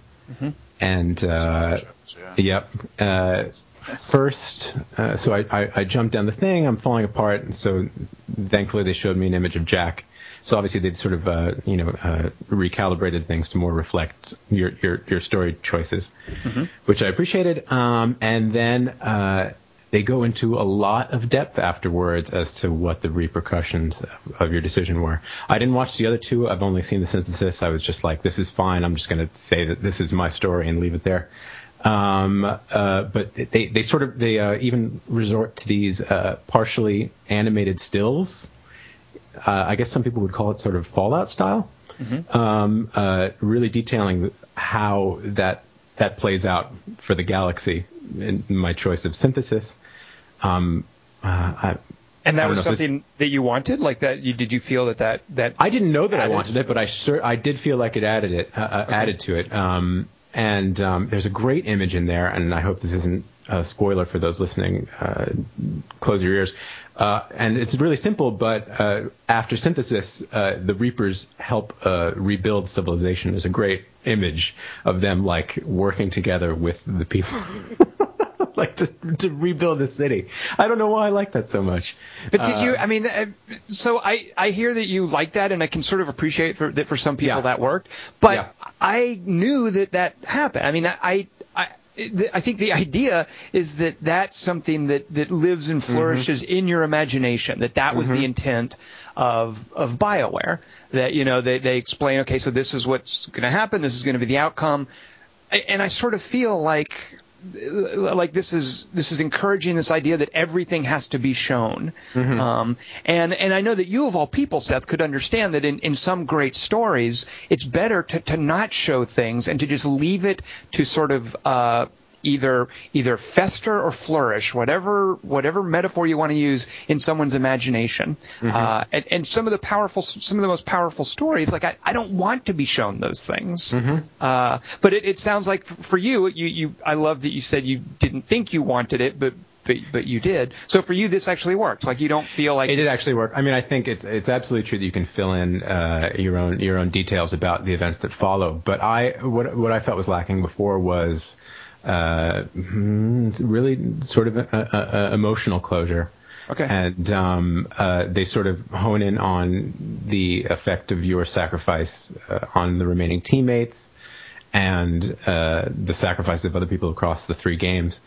and uh, Yeah. Yep. Uh, first, uh, so I, I, I jumped down the thing. I'm falling apart, and so thankfully they showed me an image of Jack. So obviously they've sort of uh, you know uh, recalibrated things to more reflect your your, your story choices, which I appreciated. Um, and then uh, they go into a lot of depth afterwards as to what the repercussions of, your decision were. I didn't watch the other two. I've only seen the synthesis. I was just like, this is fine. I'm just going to say that this is my story and leave it there. Um, uh, but they, they sort of, they uh, even resort to these uh, partially animated stills. Uh, I guess some people would call it sort of Fallout style. Um, uh, really detailing how that that plays out for the galaxy in my choice of synthesis. Um, uh, I, And that was know if this- something that you wanted, like that. You did you feel that that that I didn't know that I wanted it, but I sur- I did feel like it added it uh, uh, added to it. Um, and um, there's a great image in there, and I hope this isn't a spoiler for those listening. Uh, close your ears. Uh, and it's really simple, but uh, after synthesis, uh, the Reapers help uh, rebuild civilization. There's a great image of them like working together with the people. like to, to rebuild the city. I don't know why I like that so much. But did you? Uh, I mean, uh, so I I hear that you like that, and I can sort of appreciate for, that for some people Yeah. that worked. But Yeah. I knew that that happened. I mean, I. I I I think the idea is that that's something that, that lives and mm-hmm. flourishes in your imagination. That that was the mm-hmm. intent of of Bioware. That you know they they explain okay, so this is what's going to happen. This is going to be the outcome. And I sort of feel like like this is this is encouraging this idea that everything has to be shown. Um, and and I know that you of all people, Seth, could understand that in, in some great stories, it's better to, to not show things and to just leave it to sort of uh, either either fester or flourish, whatever whatever metaphor you want to use in someone's imagination. Uh, and, and some of the powerful, some of the most powerful stories, like I, I don't want to be shown those things. Uh, but it, it sounds like for you, you, you, I love that you said you didn't think you wanted it, but but, but you did. So for you, this actually worked. Like you don't feel like It did actually work. I mean, I think it's it's absolutely true that you can fill in uh, your own your own details about the events that follow. But I what what I felt was lacking before was uh, mm, really sort of a, a, a emotional closure. Okay. And um, uh, they sort of hone in on the effect of your sacrifice uh, on the remaining teammates and uh, the sacrifice of other people across the three games.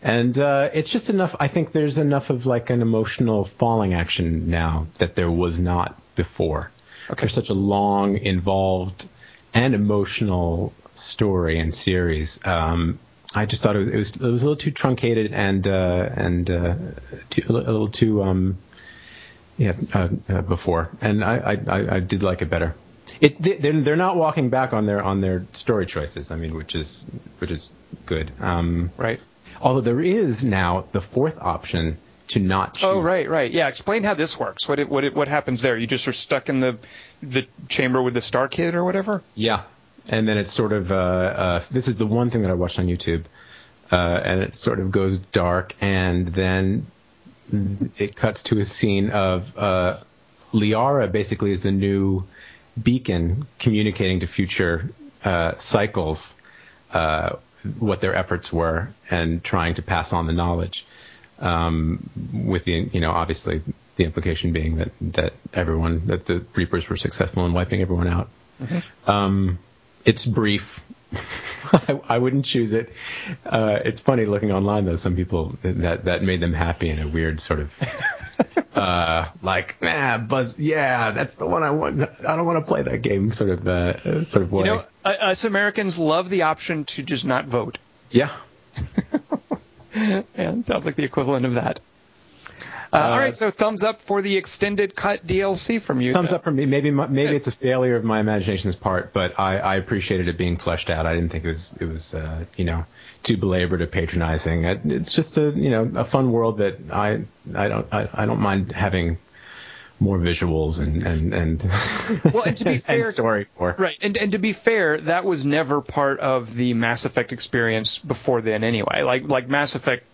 And uh, it's just enough. I think there's enough of like an emotional falling action now that there was not before. Okay. There's such a long, involved, and emotional story and series. Um, I just thought it was, it was it was a little too truncated and uh, and uh, too, a little too um, yeah uh, uh, before, and I, I, I, did like it better. It they- they're they're not walking back on their on their story choices. I mean, which is which is good. Um, right. although there is now the fourth option to not choose. Oh right, right. Yeah. Explain how this works. What it, what it, what happens there? You just are stuck in the the chamber with the Star Kid or whatever. Yeah, and then it's sort of uh, uh, this is the one thing that I watched on YouTube, uh, and it sort of goes dark, and then it cuts to a scene of uh, Liara basically is the new beacon communicating to future uh, cycles uh, what their efforts were and trying to pass on the knowledge. Um, with the, you know, obviously the implication being that, that everyone, that the Reapers were successful in wiping everyone out. Mm-hmm. Um, it's brief. I, I, wouldn't choose it. Uh, it's funny looking online though. Some people that that made them happy in a weird sort of uh, like, ah, Buzz, yeah, that's the one I want. I don't want to play that game, sort of, uh, sort of way. You know, us Americans love the option to just not vote. Yeah. yeah, sounds like the equivalent of that. Uh, uh, all right, so thumbs up for the extended cut DLC from you. Thumbs up from me. Maybe maybe it's a failure of my imagination's part, but I, I appreciated it being fleshed out. I didn't think it was it was uh, you know too belabored or patronizing. It's just a you know a fun world that I I don't I, I don't mind having more visuals and and and well, and to be fair, story for right. And and to be fair, that was never part of the Mass Effect experience before then, anyway. Like like Mass Effect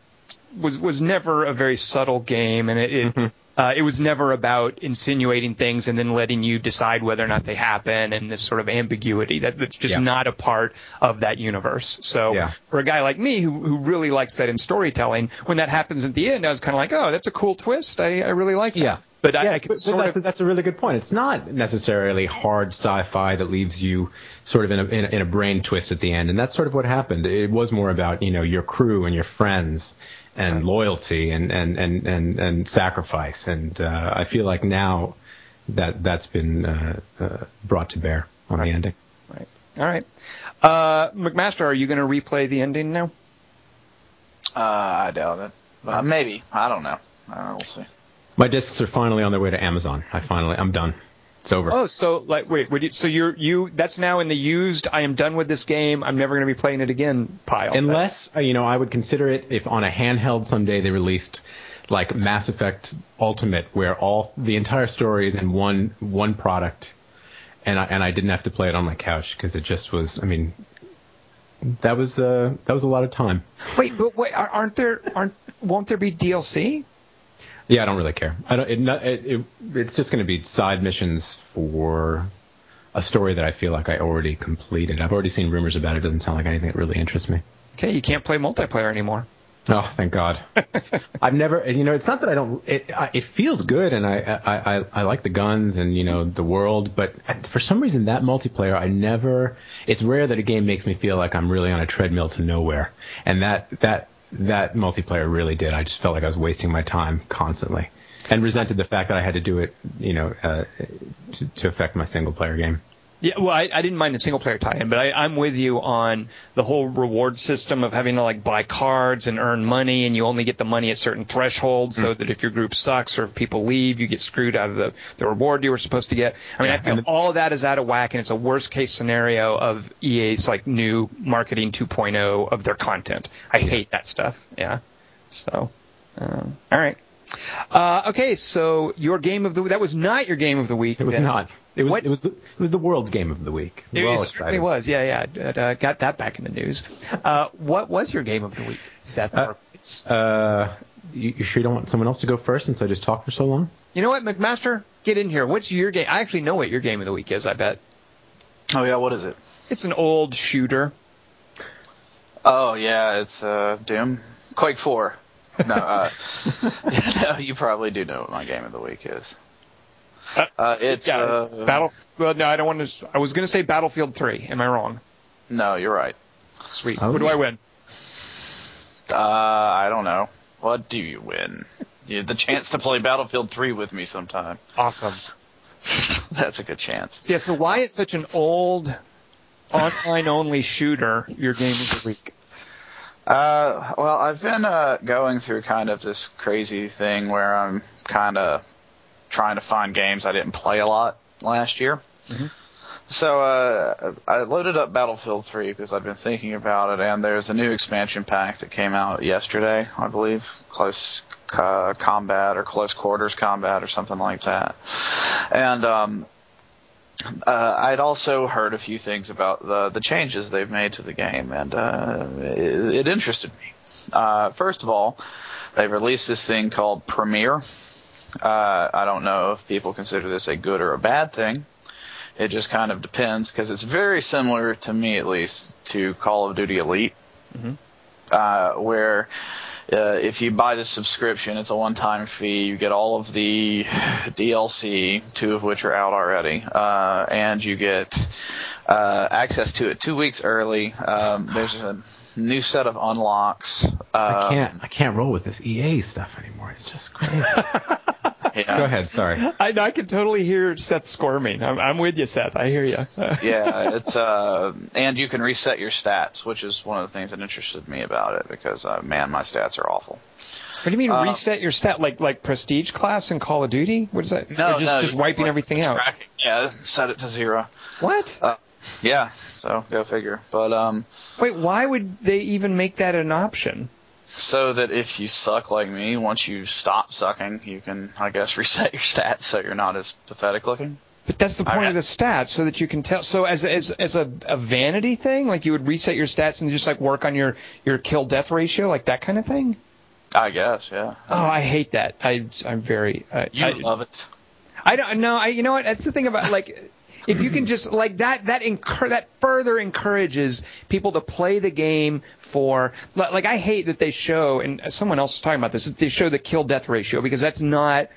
was was never a very subtle game, and it it, mm-hmm. uh, it, was never about insinuating things and then letting you decide whether or not they happen, and this sort of ambiguity that, that's just yeah. not a part of that universe. So yeah. for a guy like me who who really likes that in storytelling, when that happens at the end, I was kind of like, oh, that's a cool twist. I, I really like that. Yeah. But yeah, I, I but, but that's, of... that's, a really good point. It's not necessarily hard sci-fi that leaves you sort of in a, in a, in a brain twist at the end, and that's sort of what happened. It was more about you know your crew and your friends and loyalty and and and and, and sacrifice. And uh, I feel like now that that's been uh, uh, brought to bear on right. the ending. Right. All right. Uh, McMaster, are you going to replay the ending now? Uh, I doubt it. Uh, maybe. I don't know. we'll see. My discs are finally on their way to Amazon. I finally, I'm done. It's over. Oh, so like, wait, you, so you're you? That's now in the used. I am done with this game. I'm never going to be playing it again pile. Unless uh, you know, I would consider it if on a handheld someday they released like Mass Effect Ultimate, where all the entire story is in one one product, and I and I didn't have to play it on my couch because it just was. I mean, that was uh that was a lot of time. Wait, but wait, aren't there aren't won't there be DLC? Yeah, I don't really care. I don't. It, it, it it's just going to be side missions for a story that I feel like I already completed. I've already seen rumors about it. it doesn't sound like anything that really interests me. Okay, you can't play multiplayer anymore. Oh, thank God. I've never, you know, it's not that I don't. It it feels good, and I, I I I like the guns and you know the world, but for some reason that multiplayer, I never. It's rare that a game makes me feel like I'm really on a treadmill to nowhere, and that that that multiplayer really did. I just felt like I was wasting my time constantly, and resented the fact that I had to do it, you know, uh, to, to affect my single player game. Yeah, well, I, I didn't mind the single player tie-in, but I, I'm with you on the whole reward system of having to like buy cards and earn money, and you only get the money at certain thresholds, mm. so that if your group sucks or if people leave, you get screwed out of the, the reward you were supposed to get. I mean, yeah, I feel the, all of that is out of whack, and it's a worst case scenario of EA's like new marketing 2.0 of their content. I hate that stuff. Yeah. So, um, all right. Uh, okay, so your game of the that was not your game of the week. It was then. not. It was what? it was the, it was the world's game of the week. We're it certainly was. Yeah, yeah. Uh, got that back in the news. Uh, what was your game of the week, Seth? Uh, uh, you, you sure you don't want someone else to go first since I just talked for so long? You know what, McMaster, get in here. What's your game? I actually know what your game of the week is. I bet. Oh yeah, what is it? It's an old shooter. Oh yeah, it's uh, Doom, Quake Four no, uh, no, you probably do know what my game of the week is. Uh, uh, it's, yeah, it's uh, Battle. Well, no, I don't want to. I was going to say Battlefield Three. Am I wrong? No, you're right. Sweet. Oh, what do I win? Uh, I don't know. What do you win? You have the chance to play Battlefield 3 with me sometime. Awesome. That's a good chance. Yeah, so why is such an old online only shooter your game of the week? Uh, well, I've been uh, going through kind of this crazy thing where I'm kind of trying to find games I didn't play a lot last year. Mm-hmm. So uh, I loaded up Battlefield 3 because I'd been thinking about it, and there's a new expansion pack that came out yesterday, I believe, close uh, combat or close quarters combat or something like that. And um, uh, I'd also heard a few things about the the changes they've made to the game, and uh, it, it, interested me. Uh, first of all, They've released this thing called Premiere. Uh, I don't know if people consider this a good or a bad thing. It just kind of depends because it's very similar to me, at least, to Call of Duty Elite, uh, where uh, if you buy the subscription, it's a one-time fee. You get all of the DLC, two of which are out already, uh, and you get uh, access to it two weeks early. Um, there's a new set of unlocks. I Uh, can't I can't roll with this EA stuff anymore. It's just crazy. yeah. Go ahead. Sorry. I, I can totally hear Seth squirming. I'm, I'm with you, Seth. I hear you. yeah, it's uh, and you can reset your stats, which is one of the things that interested me about it because uh, man, my stats are awful. What do you mean Uh, reset your stat like like prestige class in Call of Duty? What is that? No, Or just no, just you- wiping everything out. tracking. Yeah, set it to zero. What? Uh, yeah, so go figure. But um, Wait, why would they even make that an option? So that if you suck like me, once you stop sucking, you can, I guess, reset your stats so you're not as pathetic looking. But that's the point Okay. of the stats, so that you can tell. So as as as a, a vanity thing, like you would reset your stats and just like work on your your kill death ratio, like that kind of thing. I guess, yeah. Oh, I hate that. I I'm very. I, You I, love it. I don't know. I you know what? That's the thing about like if you can just like that that incur that further encourages people to play the game for like I hate that they show and someone else was talking about this. that They show the kill death ratio because that's not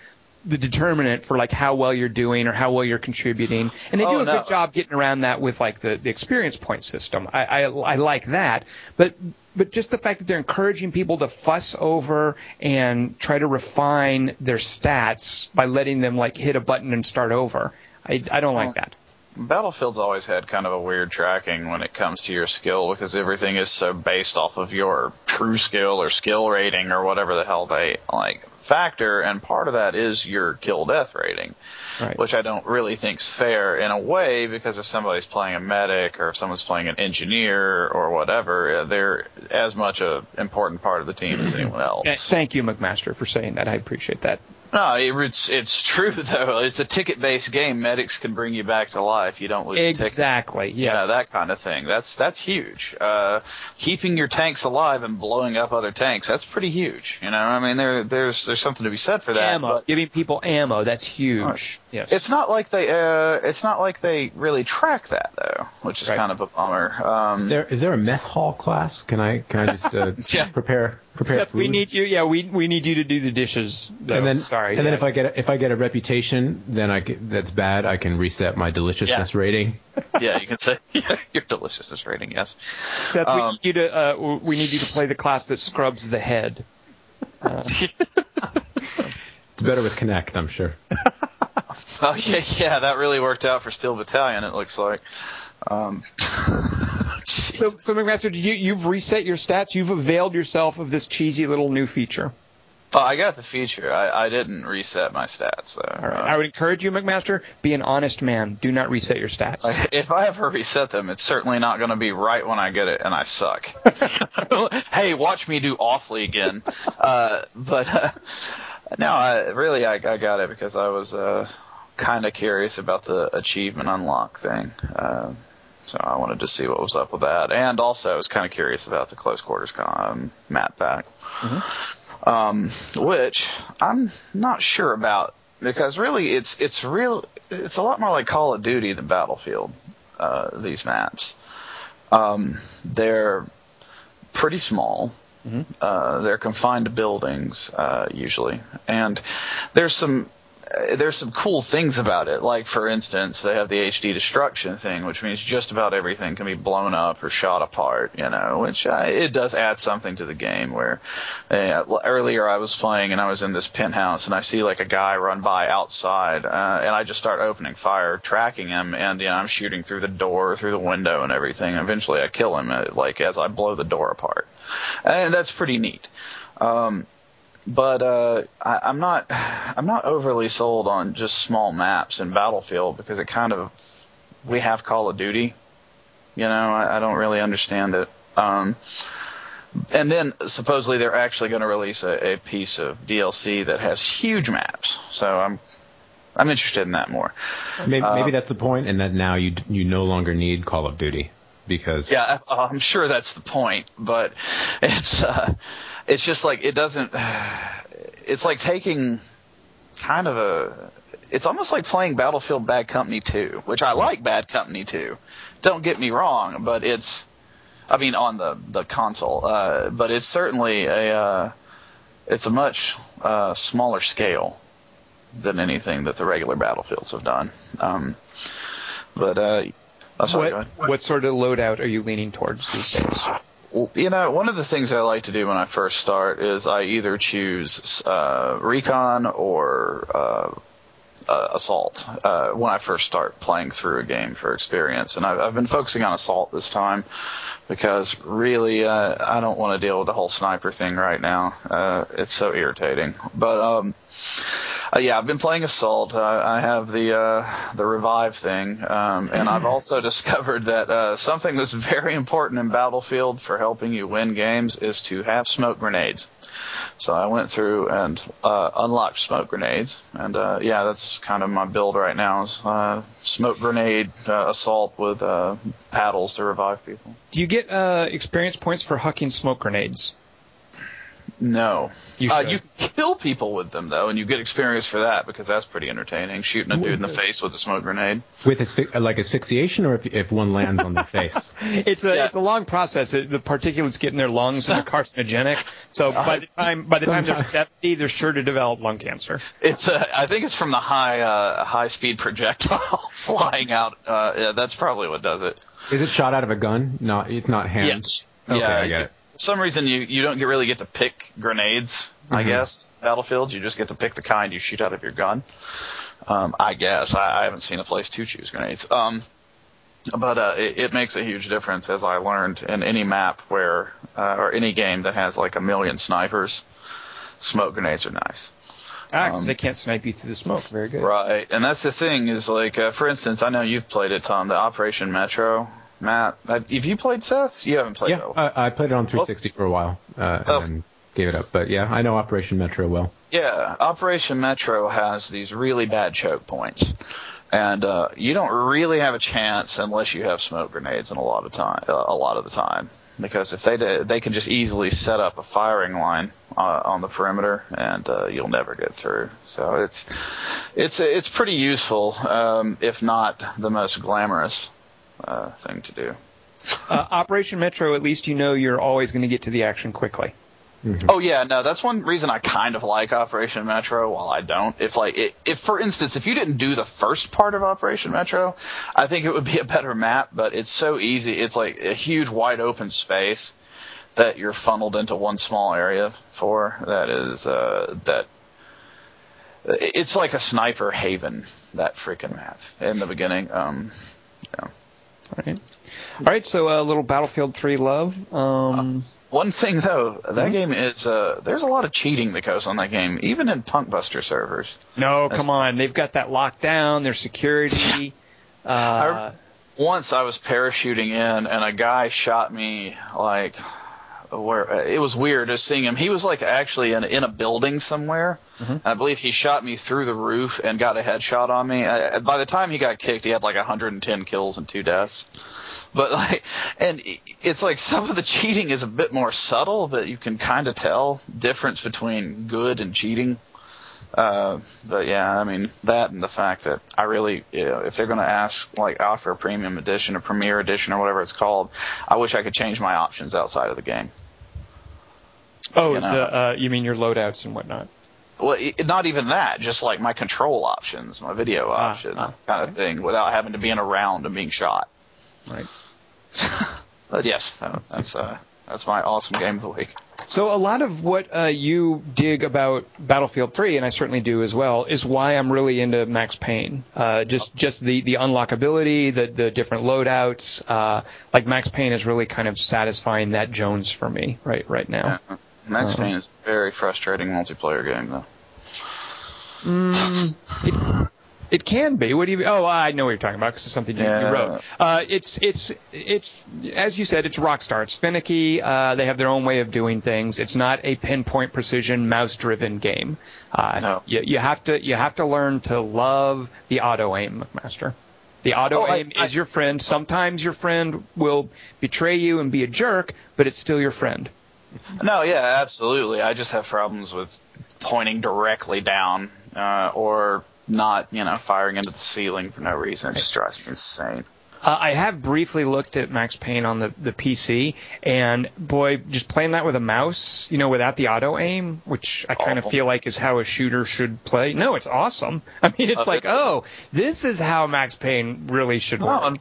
the determinant for like how well you're doing or how well you're contributing. And they oh, do Oh, a no. good job getting around that with like the, the experience point system. I, I I like that, but but just the fact that they're encouraging people to fuss over and try to refine their stats by letting them like hit a button and start over. I, I don't like that. Battlefield's always had kind of a weird tracking when it comes to your skill because everything is so based off of your true skill or skill rating or whatever the hell they like factor, and part of that is your kill death rating, Right. which I don't really think's fair in a way because if somebody's playing a medic or if someone's playing an engineer or whatever, uh, they're as much a important part of the team as anyone else. Thank you, McMaster, for saying that. I appreciate that. No, it's it's true though. It's a ticket based game. Medics can bring you back to life. You don't lose. Exactly. Yes. Yeah, that kind of thing. That's that's huge. Uh, keeping your tanks alive and blowing up other tanks. That's pretty huge. You know, I mean, there there's there's something to be said for that. ammo. but Giving people ammo. That's huge. Right. Yes. It's not like they uh, it's not like they really track that though, which is Right. kind of a bummer. Um, Is there is there a mess hall class? Can I can I just uh, Yeah. prepare prepare Seth, we need you. Yeah, we we need you to do the dishes. Though. and then sorry. and then yeah. if I get a, if I get a reputation, then I get, that's bad. I can reset my deliciousness Yeah. rating. yeah, you can say yeah, your deliciousness rating. Yes. Seth, we um, need you to uh, we need you to play the class that scrubs the head. It's better with Kinect, I'm sure. Oh yeah, yeah, that really worked out for Steel Battalion. It looks like. Um, So, so McMaster, did you you've reset your stats? You've availed yourself of this cheesy little new feature. oh, I got the feature. I, I didn't reset my stats. So, All right. uh, I would encourage you, McMaster, be an honest man. Do not reset your stats. if I ever reset them, it's certainly not going to be right when I get it and I suck. hey, watch me do awfully again. Uh, but uh, no, I, really, I, I got it because I was uh, kind of curious about the achievement unlock thing. Uh, so I wanted to see what was up with that, and also I was kind of curious about the close quarters um, map pack, um, which I'm not sure about because really it's it's real it's a lot more like Call of Duty than Battlefield. Uh, these maps, um, they're pretty small. Uh, they're confined to buildings uh, usually, and there's some there's some cool things about it. Like for instance, they have the HD destruction thing, which means just about everything can be blown up or shot apart. You know, which uh, it does add something to the game. Where uh, earlier I was playing and I was in this penthouse and I see like a guy run by outside, uh, and I just start opening fire, tracking him, and you know I'm shooting through the door, through the window, and everything. Eventually, I kill him, uh, like as I blow the door apart, and that's pretty neat. Um, but uh, I, I'm not I'm not overly sold on just small maps in Battlefield because it kind of we have Call of Duty. You know, I, I don't really understand it. Um, and then supposedly they're actually going to release a, a piece of DLC that has huge maps. So I'm I'm interested in that more. Maybe, Uh, maybe that's the point, and that now you you no longer need Call of Duty. because Yeah, I- I'm sure that's the point, but it's uh, it's just like it doesn't. It's like taking kind of a. It's almost like playing Battlefield Bad Company 2, which I like Bad Company 2. Don't get me wrong, but it's. I mean, on the the console, uh, but it's certainly a. Uh, it's a much uh, smaller scale than anything that the regular Battlefields have done. Um, but uh, oh, sorry, What, what sort of loadout are you leaning towards these days? You know, one of the things I like to do when I first start is I either choose uh, recon or uh, uh, assault uh, when I first start playing through a game for experience, and I've, I've been focusing on assault this time because really uh, I don't want to deal with the whole sniper thing right now. Uh, it's so irritating, but. Um, uh, yeah, I've been playing Assault. Uh, I have the uh, the revive thing, um, and I've also discovered that uh, something that's very important in Battlefield for helping you win games is to have smoke grenades. So I went through and uh, unlocked smoke grenades, and uh, yeah, that's kind of my build right now is uh, smoke grenade uh, assault with uh, paddles to revive people. Do you get uh, experience points for hucking smoke grenades? No. You uh, you can kill people with them though, and you get experience for that because that's pretty entertaining. Shooting a dude in the face with a smoke grenade. with asphy- like asphyxiation, or if, if one lands on their face. It's a Yeah. it's a long process. It, the particulates get in their lungs and they're carcinogenic. So by the time by the time they're seventy, they're sure to develop lung cancer. It's uh, I think it's from the high uh, high speed projectile flying out. Uh, yeah, that's probably what does it. Is it shot out of a gun? No, it's not hand. Yes. Okay, yeah, I get it. For some reason, you you don't get, really get to pick grenades. I Mhm. guess battlefields, you just get to pick the kind you shoot out of your gun. Um, I guess I, I haven't seen a place to choose grenades. Um, but uh, it, it makes a huge difference, as I learned in any map where uh, or any game that has like a million snipers. Smoke grenades are nice. Ah, 'cause Um, they can't snipe you through the smoke. Very good. Right, and that's the thing is like, uh, for instance, I know you've played it, Tom. The Operation Metro map. Have you played Seth? You haven't played Yeah, it. I, I played it on 360 for a while, uh, and Oh. then gave it up. But yeah, I know Operation Metro well. Yeah, Operation Metro has these really bad choke points, and uh, you don't really have a chance unless you have smoke grenades. And a lot of time, uh, a lot of the time, because if they do, they can just easily set up a firing line uh, on the perimeter, and uh, you'll never get through. So it's it's it's pretty useful, um, if not the most glamorous uh, thing to do. Uh, Operation Metro, at least you know you're always going to get to the action quickly. Oh yeah, no, that's one reason I kind of like Operation Metro. While I don't, if like i if for instance, if you didn't do the first part of Operation Metro, I think it would be a better map. But it's so easy. It's like a huge wide open space that you're funneled into one small area for. That is uh, that. It's like a sniper haven. That freaking map in the beginning. Um, All right. All right. So a little Battlefield 3 love. Um, One thing though, that Mm-hmm. game is uh, there's a lot of cheating that goes on that game, even in Punkbuster servers. no, That's- come on. They've got that locked down. Their security. Uh, Once I was parachuting in and a guy shot me like where it was weird just seeing him. He was like actually in, in a building somewhere. And I believe he shot me through the roof and got a headshot on me. Uh, by the time he got kicked, he had like 110 kills and two deaths. But like, and it's like some of the cheating is a bit more subtle, but you can kind of tell difference between good and cheating. Uh, but yeah, I mean that and the fact that I really, you know, if they're going to ask like offer a premium edition, a premier edition, or whatever it's called, I wish I could change my options outside of the game. oh, you know. the, uh, you mean your loadouts and whatnot? Well, not even that, just like my control options, my video Ah, option ah, kind of thing, without having to be in a round and being shot. Right. But yes, that, that's uh, that's my awesome game of the week. So a lot of what uh, you dig about Battlefield 3, and I certainly do as well, is why I'm really into Max Payne. Uh, just just the, the unlockability, the the different loadouts. Uh, like Max Payne is really kind of satisfying that Jones for me right right now. Max Uh-huh. Payne is a very frustrating multiplayer game, though. It, it can be. What do you? Oh, I know what you're talking about because it's something you, you wrote. Uh, it's it's it's as you said, it's Rockstar. It's finicky. Uh, they have their own way of doing things. It's not a pinpoint precision mouse-driven game. Uh, No. you, you have to you have to learn to love the auto aim, master. The auto Oh, I- aim I- is your friend. Sometimes your friend will betray you and be a jerk, but it's still your friend. No, yeah, absolutely. I just have problems with pointing directly down uh, or not, you know, firing into the ceiling for no reason. It just drives me insane. Uh, I have briefly looked at Max Payne on the, the PC, and boy, just playing that with a mouse, you know, without the auto aim, which I kind of feel like is how a shooter should play. No, it's awesome. I mean, it's like, oh, this is how Max Payne really should work.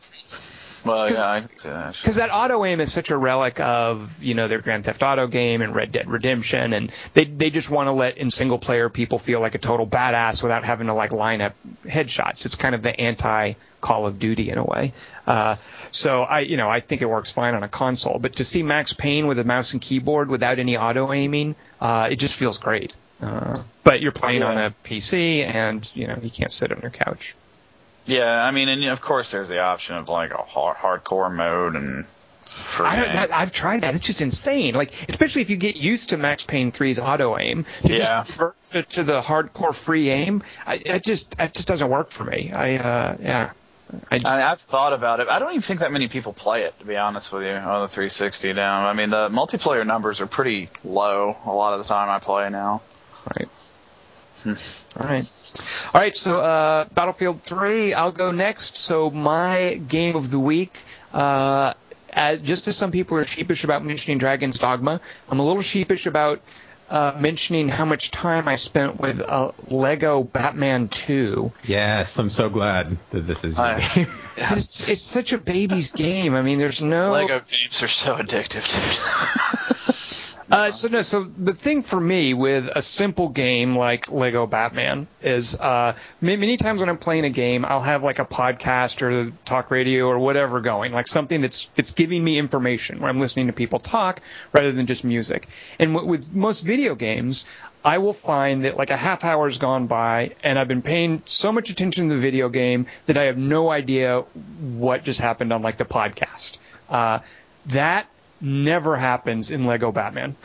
Well, well yeah, I can see that. Because that auto aim is such a relic of you know their Grand Theft Auto game and Red Dead Redemption, and they they just want to let in single player people feel like a total badass without having to like line up headshots. It's kind of the anti Call of Duty in a way. Uh, so I you know I think it works fine on a console, but to see Max Payne with a mouse and keyboard without any auto aiming, uh, it just feels great. Uh, but you're playing on Yeah. a PC, and you know you can't sit on your couch. Yeah, I mean, and of course there's the option of like a hard, hardcore mode and. I don't, that, I've tried that. It's just insane. Like, especially if you get used to Max Payne 3's auto aim, to Yeah. just revert to, to the hardcore free aim, I, it just it just doesn't work for me. I uh, yeah. I, I, I've thought about it. I don't even think that many people play it, to be honest with you, on the 360 now. I mean, the multiplayer numbers are pretty low a lot of the time I play now. Right. All right. All right. So uh, Battlefield 3, I'll go next. So my game of the week. Uh, uh, just as some people are sheepish about mentioning Dragon's Dogma, I'm a little sheepish about uh, mentioning how much time I spent with uh, Lego Batman 2. Yes, I'm so glad that this is your I- game. It's it's such a baby's game. I mean, there's no Lego games are so addictive, dude. Uh, so no, so the thing for me with a simple game like Lego Batman is uh, many times when I'm playing a game, I'll have like a podcast or talk radio or whatever going, like something that's that's giving me information where I'm listening to people talk rather than just music. And w- with most video games, I will find that like a half hour's gone by and I've been paying so much attention to the video game that I have no idea what just happened on like the podcast. Uh, that never happens in Lego Batman.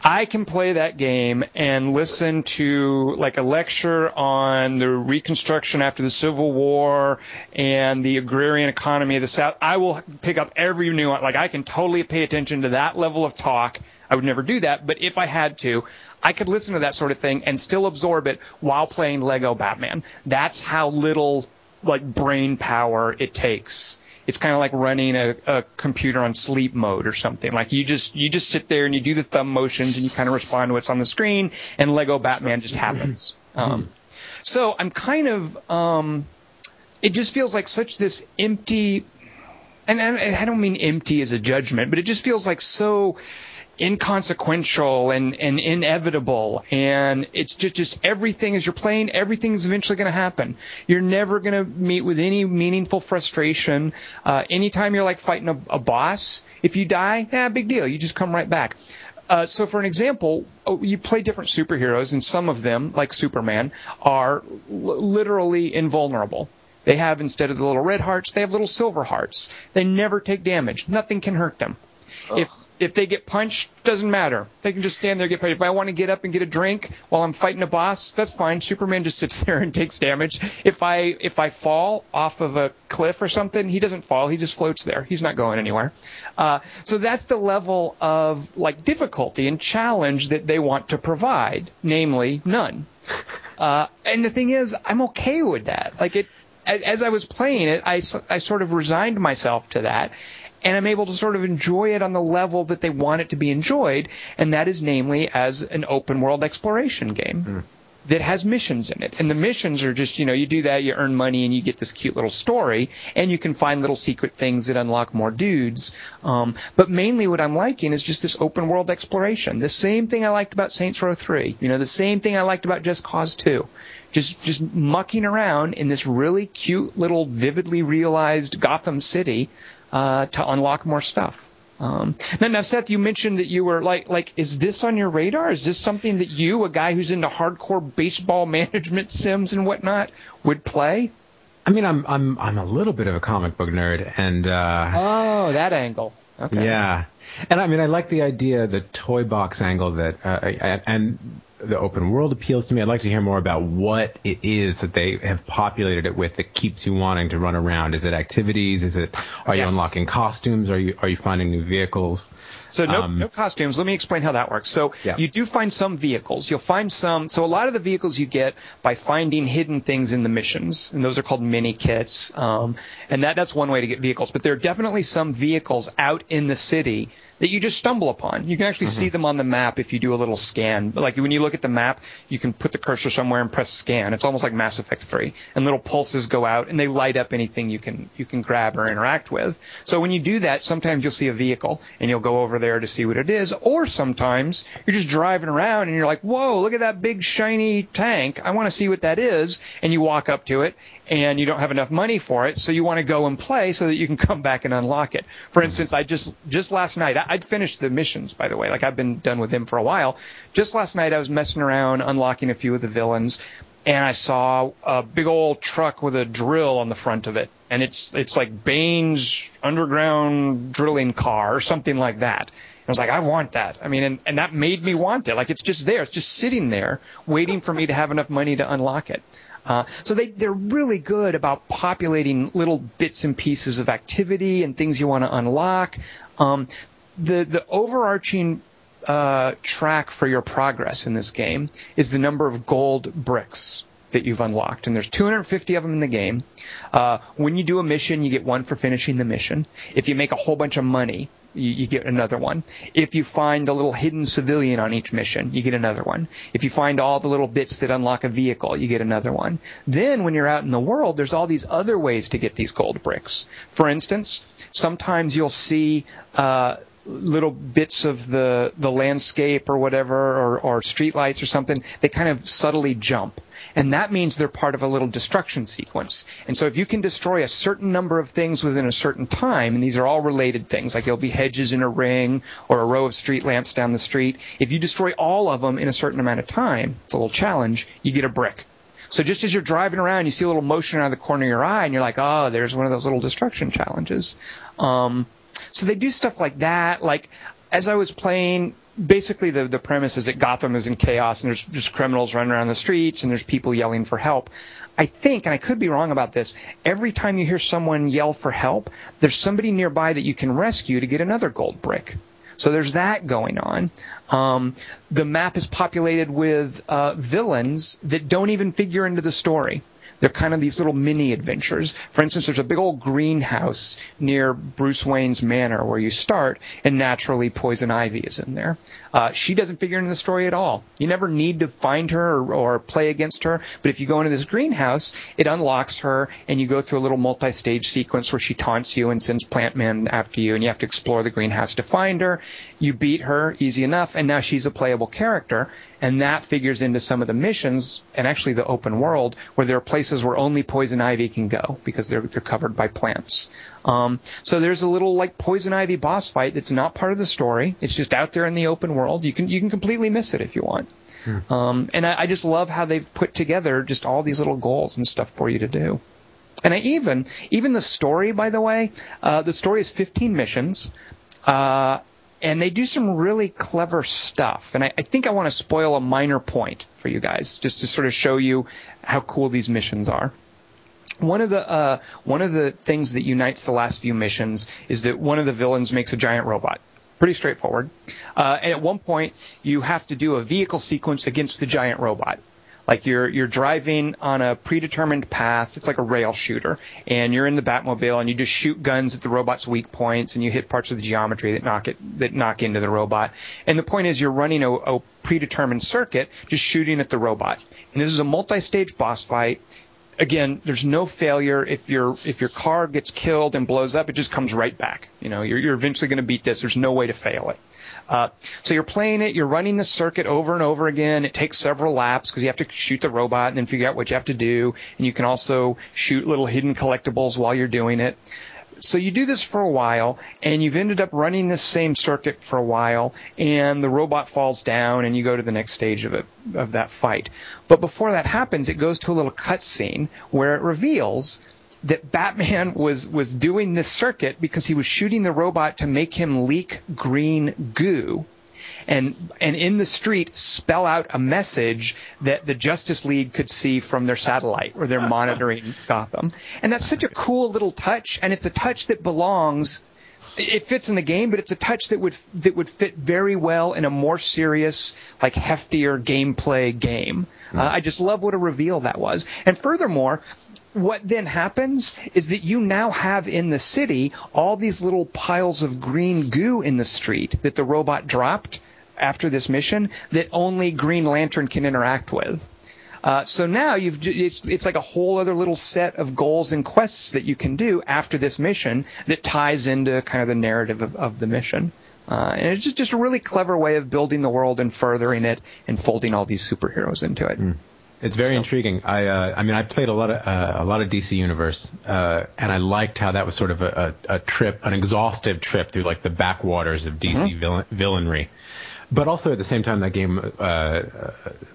I can play that game and listen to like a lecture on the Reconstruction after the Civil War and the agrarian economy of the South. I will pick up every nuance. Like I can totally pay attention to that level of talk. I would never do that, but if I had to, I could listen to that sort of thing and still absorb it while playing Lego Batman. That's how little like brain power it takes it's kind of like running a, a computer on sleep mode or something. Like you just you just sit there and you do the thumb motions and you kind of respond to what's on the screen, and Lego Batman just happens. Um, so I'm kind of um, it just feels like such this empty, and, and I don't mean empty as a judgment, but it just feels like so inconsequential and, and inevitable and it's just just everything as you're playing everything's eventually going to happen you're never going to meet with any meaningful frustration uh, anytime you're like fighting a, a boss if you die yeah big deal you just come right back uh, so for an example, oh, you play different superheroes, and some of them, like Superman, are l- literally invulnerable. They have instead of the little red hearts, they have little silver hearts. They never take damage. Nothing can hurt them. If if they get punched, doesn't matter. They can just stand there get punched. If I want to get up and get a drink while I'm fighting a boss, that's fine. Superman just sits there and takes damage. If I if I fall off of a cliff or something, he doesn't fall. He just floats there. He's not going anywhere. Uh, so that's the level of like difficulty and challenge that they want to provide, namely none. Uh, and the thing is, I'm okay with that. Like it, as, I was playing it, I, I sort of resigned myself to that, and I'm able to sort of enjoy it on the level that they want it to be enjoyed, and that is namely as an open world exploration game. That has missions in it. And the missions are just, you know, you do that, you earn money, and you get this cute little story, and you can find little secret things that unlock more dudes. Um, but mainly what I'm liking is just this open world exploration. The same thing I liked about Saints Row 3. You know, the same thing I liked about Just Cause 2. Just, just mucking around in this really cute little vividly realized Gotham City, uh, to unlock more stuff. Um, now, now, Seth, you mentioned that you were like, like, is this on your radar? Is this something that you, a guy who's into hardcore baseball management sims and whatnot, would play? I mean, I'm I'm I'm a little bit of a comic book nerd, and uh, Oh, that angle. Okay. yeah, and I mean, I like the idea, the toy box angle that, uh, and the open world appeals to me. I'd like to hear more about what it is that they have populated it with that keeps you wanting to run around. Is it activities? Is it are you Yeah. unlocking costumes? Are you are you finding new vehicles? So no, Um, no costumes. Let me explain how that works. So Yeah. you do find some vehicles. You'll find some. So a lot of the vehicles you get by finding hidden things in the missions, and those are called mini kits. Um, and that that's one way to get vehicles. But there are definitely some vehicles out in the city that you just stumble upon. You can actually see mm-hmm. them on the map if you do a little scan. Like when you look at the map, you can put the cursor somewhere and press scan. It's almost like Mass Effect 3, and little pulses go out and they light up anything you can you can grab or interact with. So when you do that, sometimes you'll see a vehicle and you'll go over there to see what it is, or sometimes you're just driving around and you're like, "Whoa, look at that big shiny tank! I want to see what that is." And you walk up to it and you don't have enough money for it, so you want to go and play so that you can come back and unlock it. For mm-hmm. instance, I just just last night I, I'd finished the missions, by the way, like I've been done with them for a while. Just last night I was messing around unlocking a few of the villains, and I saw a big old truck with a drill on the front of it, and it's it's like Bane's underground drilling car or something like that. I was like, I want that. I mean, and, and that made me want it. Like it's just there. It's just sitting there waiting for me to have enough money to unlock it. Uh, so they, they're really good about populating little bits and pieces of activity and things you want to unlock. Um, the, the overarching uh, track for your progress in this game is the number of gold bricks that you've unlocked, and there's 250 of them in the game. Uh, when you do a mission, you get one for finishing the mission. If you make a whole bunch of money, you, you get another one. If you find a little hidden civilian on each mission, you get another one. If you find all the little bits that unlock a vehicle, you get another one. Then when you're out in the world, there's all these other ways to get these gold bricks. For instance, sometimes you'll see uh, little bits of the the landscape or whatever, or, or street lights or something. They kind of subtly jump. And that means they're part of a little destruction sequence. And so if you can destroy a certain number of things within a certain time, and these are all related things, like there'll be hedges in a ring or a row of street lamps down the street, if you destroy all of them in a certain amount of time, it's a little challenge, you get a brick. So just as you're driving around, you see a little motion out of the corner of your eye, and you're like, oh, there's one of those little destruction challenges. Um, so they do stuff like that. Like as I was playing, basically the the premise is that Gotham is in chaos and there's just criminals running around the streets and there's people yelling for help. I think, and I could be wrong about this, every time you hear someone yell for help, there's somebody nearby that you can rescue to get another gold brick. So there's that going on. Um, the map is populated with uh, villains that don't even figure into the story. They're kind of these little mini adventures. For instance, there's a big old greenhouse near Bruce Wayne's manor where you start, and naturally Poison Ivy is in there. Uh, she doesn't figure into the story at all. You never need to find her or, or play against her, but if you go into this greenhouse, it unlocks her, and you go through a little multi-stage sequence where she taunts you and sends plant men after you, and you have to explore the greenhouse to find her. You beat her, easy enough, and now she's a playable character, and that figures into some of the missions, and actually the open world, where there are places where only Poison Ivy can go because they're they're covered by plants. Um, so there's a little like Poison Ivy boss fight that's not part of the story. It's just out there in the open world. You can you can completely miss it if you want. Um, and I, I just love how they've put together just all these little goals and stuff for you to do. And I even even the story, by the way, uh, the story is 15 missions. Uh, and they do some really clever stuff. And I, I think I want to spoil a minor point for you guys, just to sort of show you how cool these missions are. One of the uh, one of the things that unites the last few missions is that one of the villains makes a giant robot. Pretty straightforward. Uh, and at one point, you have to do a vehicle sequence against the giant robot. Like you're you're driving on a predetermined path. It's like a rail shooter, and you're in the Batmobile, and you just shoot guns at the robot's weak points, and you hit parts of the geometry that knock it that knock into the robot. And the point is, you're running a, a predetermined circuit, just shooting at the robot. And this is a multi-stage boss fight. Again, there's no failure. If your if your car gets killed and blows up, it just comes right back. You know, you're, you're eventually going to beat this. There's no way to fail it. Uh, so you're playing it, you're running the circuit over and over again. It takes several laps because you have to shoot the robot and then figure out what you have to do. And you can also shoot little hidden collectibles while you're doing it. So you do this for a while, and you've ended up running this same circuit for a while, and the robot falls down, and you go to the next stage of it of that fight. But before that happens, it goes to a little cutscene where it reveals that Batman was was doing this circuit because he was shooting the robot to make him leak green goo. And and in the street spell out a message that the Justice League could see from their satellite where they're monitoring Gotham. And that's such a cool little touch, and it's a touch that belongs it fits in the game, but it's a touch that would that would fit very well in a more serious, like heftier gameplay game. Uh, I just love what a reveal that was. And furthermore, what then happens is that you now have in the city all these little piles of green goo in the street that the robot dropped after this mission that only Green Lantern can interact with. Uh, so now you've it's, it's like a whole other little set of goals and quests that you can do after this mission that ties into kind of the narrative of, of the mission. Uh, and it's just, just a really clever way of building the world and furthering it and folding all these superheroes into it. Mm. It's very so. intriguing. I, uh, I mean, I played a lot of uh, a lot of DC Universe, uh, and I liked how that was sort of a, a, a, trip, an exhaustive trip through like the backwaters of DC mm-hmm. villain, villainry. But also at the same time, that game uh,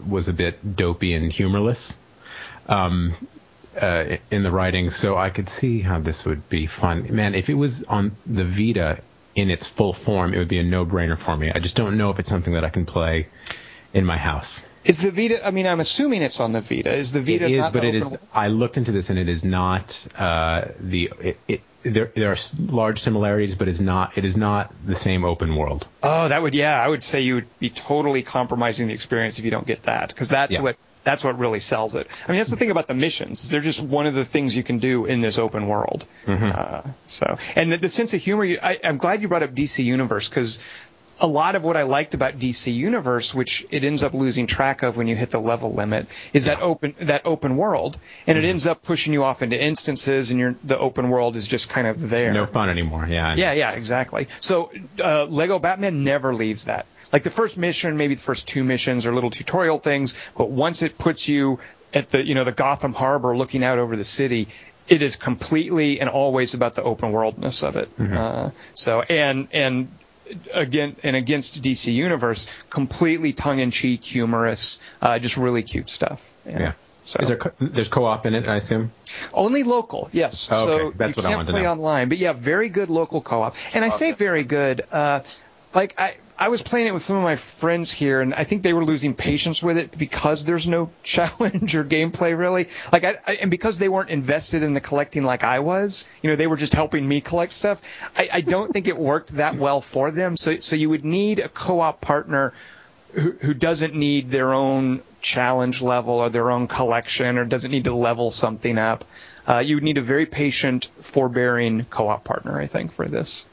was a bit dopey and humorless um, uh, in the writing, so I could see how this would be fun. Man, if it was on the Vita in its full form, it would be a no-brainer for me. I just don't know if it's something that I can play in my house. Is the Vita? I mean, I'm assuming it's on the Vita. Is the Vita? It is, but it is. I looked into this, and it is not uh, the. It, it, there, there are large similarities, but is not. It is not the same open world. Oh, that would. Yeah, I would say you would be totally compromising the experience if you don't get that, because that's yeah. what that's what really sells it. I mean, that's the thing about the missions. They're just one of the things you can do in this open world. Mm-hmm. Uh, so, and the, the, sense of humor. I, am glad you brought up DC Universe because a lot of what I liked about DC Universe, which it ends up losing track of when you hit the level limit, is that open that open world, and mm-hmm. it ends up pushing you off into instances, and the open world is just kind of there. no fun anymore. Yeah. Yeah, yeah, exactly. So uh, Lego Batman never leaves that. Like the first mission, maybe the first two missions are little tutorial things, but once it puts you at the you know the Gotham Harbor looking out over the city, it is completely and always about the open worldness of it. Mm-hmm. Uh, so and and again and against DC Universe, completely tongue in cheek, humorous, uh, just really cute stuff. Yeah. yeah. So. Is there co- there's co-op in it? I assume. Only local, yes. Oh, okay. So That's you what can't I play to know. online, but yeah, very good local co-op. And I say very good. Uh, like I, I was playing it with some of my friends here, and I think they were losing patience with it because there's no challenge or gameplay really. Like, I, I, and because they weren't invested in the collecting like I was, you know, they were just helping me collect stuff. I, I don't think it worked that well for them. So, so you would need a co-op partner who, who doesn't need their own challenge level or their own collection or doesn't need to level something up. Uh, you would need a very patient, forbearing co-op partner, I think, for this.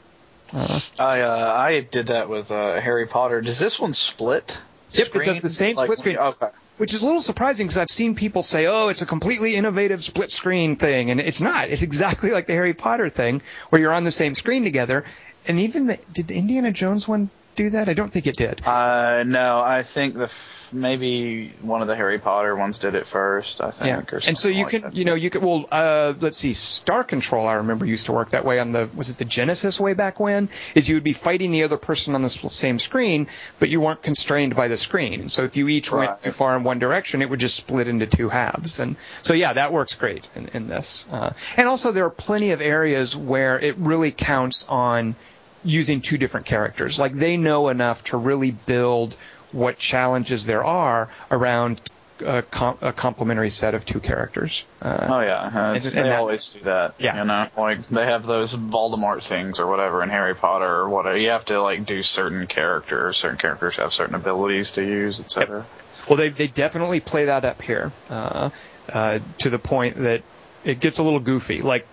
Uh, I uh, I did that with uh, Harry Potter. Does this one split? Yep, screen? it does the same like, split screen. Okay. Which is a little surprising because I've seen people say, "Oh, it's a completely innovative split screen thing," and it's not. It's exactly like the Harry Potter thing, where you're on the same screen together. And even the, did the Indiana Jones one do that? I don't think it did. Uh, no, I think the maybe one of the Harry Potter ones did it first, I think. Yeah. and so you like can, that. you know, you could, well, uh, let's see, Star Control, I remember used to work that way on the, was it the Genesis way back when? Is you would be fighting the other person on the same screen, but you weren't constrained by the screen. So if you each right. went too far in one direction, it would just split into two halves. And so, yeah, that works great in, in this. Uh, and also there are plenty of areas where it really counts on using two different characters. Like they know enough to really build what challenges there are around a, com- a complementary set of two characters. Uh, oh yeah, uh, and, they that, always do that. Yeah, you know, like they have those Voldemort things or whatever in Harry Potter or whatever. You have to like do certain characters. Certain characters have certain abilities to use, etc. Yep. Well, they they definitely play that up here uh, uh, to the point that it gets a little goofy. Like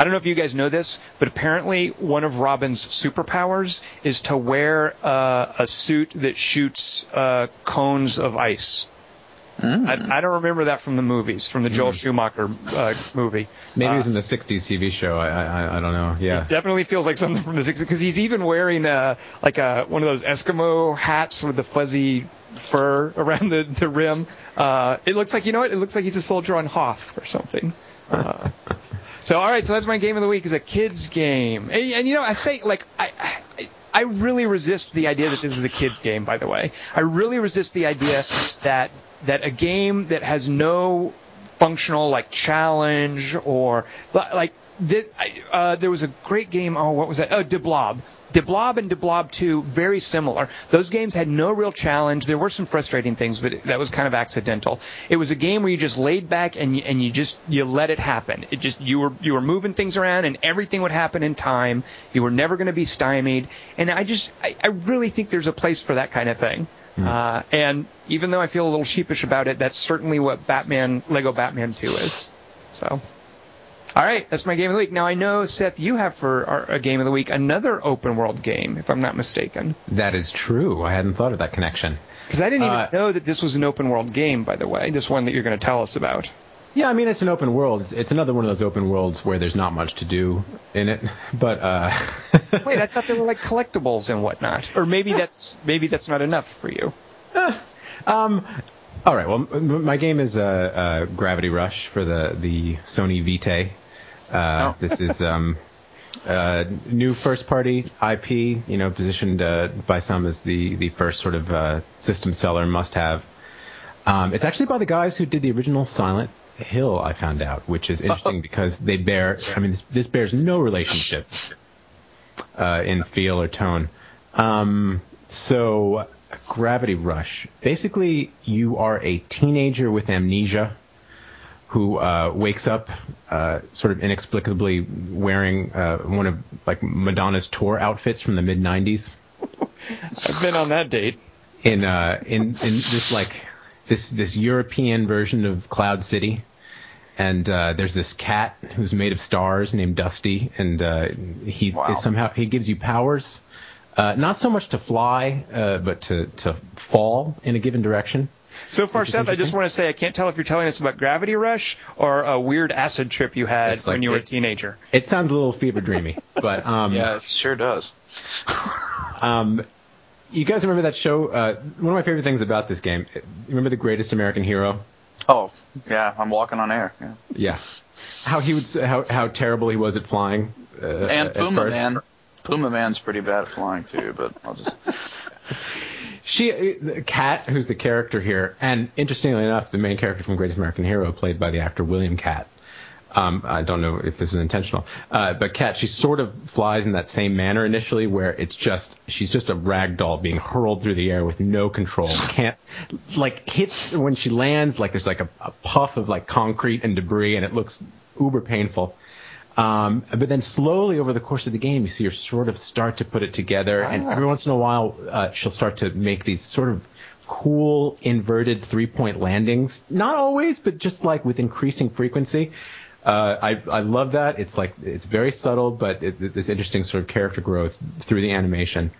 I don't know if you guys know this, but apparently one of Robin's superpowers is to wear uh, a suit that shoots uh, cones of ice. Mm. I, I, don't remember that from the movies, from the mm. Joel Schumacher uh, movie. Maybe it was uh, in the '60s TV show. I, I, I don't know. Yeah, it definitely feels like something from the '60s because he's even wearing uh, like a one of those Eskimo hats with the fuzzy fur around the the rim. Uh, it looks like you know what? It looks like he's a soldier on Hoth or something. So all right, so that's my game of the week is a kids game, and, and you know I say like I, I I really resist the idea that this is a kids game. By the way, I really resist the idea that that a game that has no functional like challenge or like th- I- uh, there was a great game. Oh, what was that? Oh, de Blob. Deblob and de Blob 2, very similar. Those games had no real challenge. There were some frustrating things, but that was kind of accidental. It was a game where you just laid back and you, and you just you let it happen. It just you were you were moving things around and everything would happen in time. You were never going to be stymied. And I just I, I really think there's a place for that kind of thing. Uh, and even though I feel a little sheepish about it, that's certainly what Batman Lego Batman 2 is. So. All right, that's my game of the week. Now I know Seth, you have for our, a game of the week another open world game, if I'm not mistaken. That is true. I hadn't thought of that connection. Because I didn't even Uh, know that this was an open world game, by the way. This one that you're going to tell us about. Yeah, I mean it's an open world. It's, it's another one of those open worlds where there's not much to do in it. But uh, Wait, I thought they were like collectibles and whatnot. Or maybe that's maybe that's not enough for you. um, all right. Well, my game is uh, uh, Gravity Rush for the the Sony Vita. Uh, Oh. This is um, uh, new first party IP. You know, positioned uh, by some as the the first sort of uh, system seller must have. Um, it's actually by the guys who did the original Silent Hill. I found out, which is interesting because they bear. I mean, this, this bears no relationship uh, in feel or tone. Um, so, Gravity Rush. Basically, you are a teenager with amnesia who uh, wakes up uh, sort of inexplicably wearing uh, one of like Madonna's tour outfits from the mid '90s I've been on that date. in uh, in in this like this this European version of Cloud City. And uh, there's this cat who's made of stars named Dusty, and uh, he Wow. is somehow he gives you powers, uh, not so much to fly, uh, but to to fall in a given direction. So far, Which Seth, I just want to say I can't tell if you're telling us about Gravity Rush or a weird acid trip you had like when you were a teenager. It sounds a little fever dreamy, but um, Yeah, it sure does. Um, you guys remember that show? Uh, one of my favorite things about this game. Remember the Greatest American Hero? Oh, yeah, I'm walking on air. Yeah. Yeah. How he would how how terrible he was at flying. Uh, And at Puma first. Man. Puma Man's pretty bad at flying too, but I'll just. She, Kat, who's the character here, and interestingly enough, the main character from Greatest American Hero, played by the actor William Katt. Um, I don't know if this is intentional, uh, but Kat, she sort of flies in that same manner initially, where it's just she's just a rag doll being hurled through the air with no control. Can't like hits when she lands, like there's like a, a puff of like concrete and debris, and it looks uber painful. Um, but then slowly over the course of the game, you see her sort of start to put it together, and every once in a while, uh, she'll start to make these sort of cool inverted three point landings. Not always, but just like with increasing frequency. Uh, I I love that. It's like it's very subtle, but it, it- this interesting sort of character growth through the animation.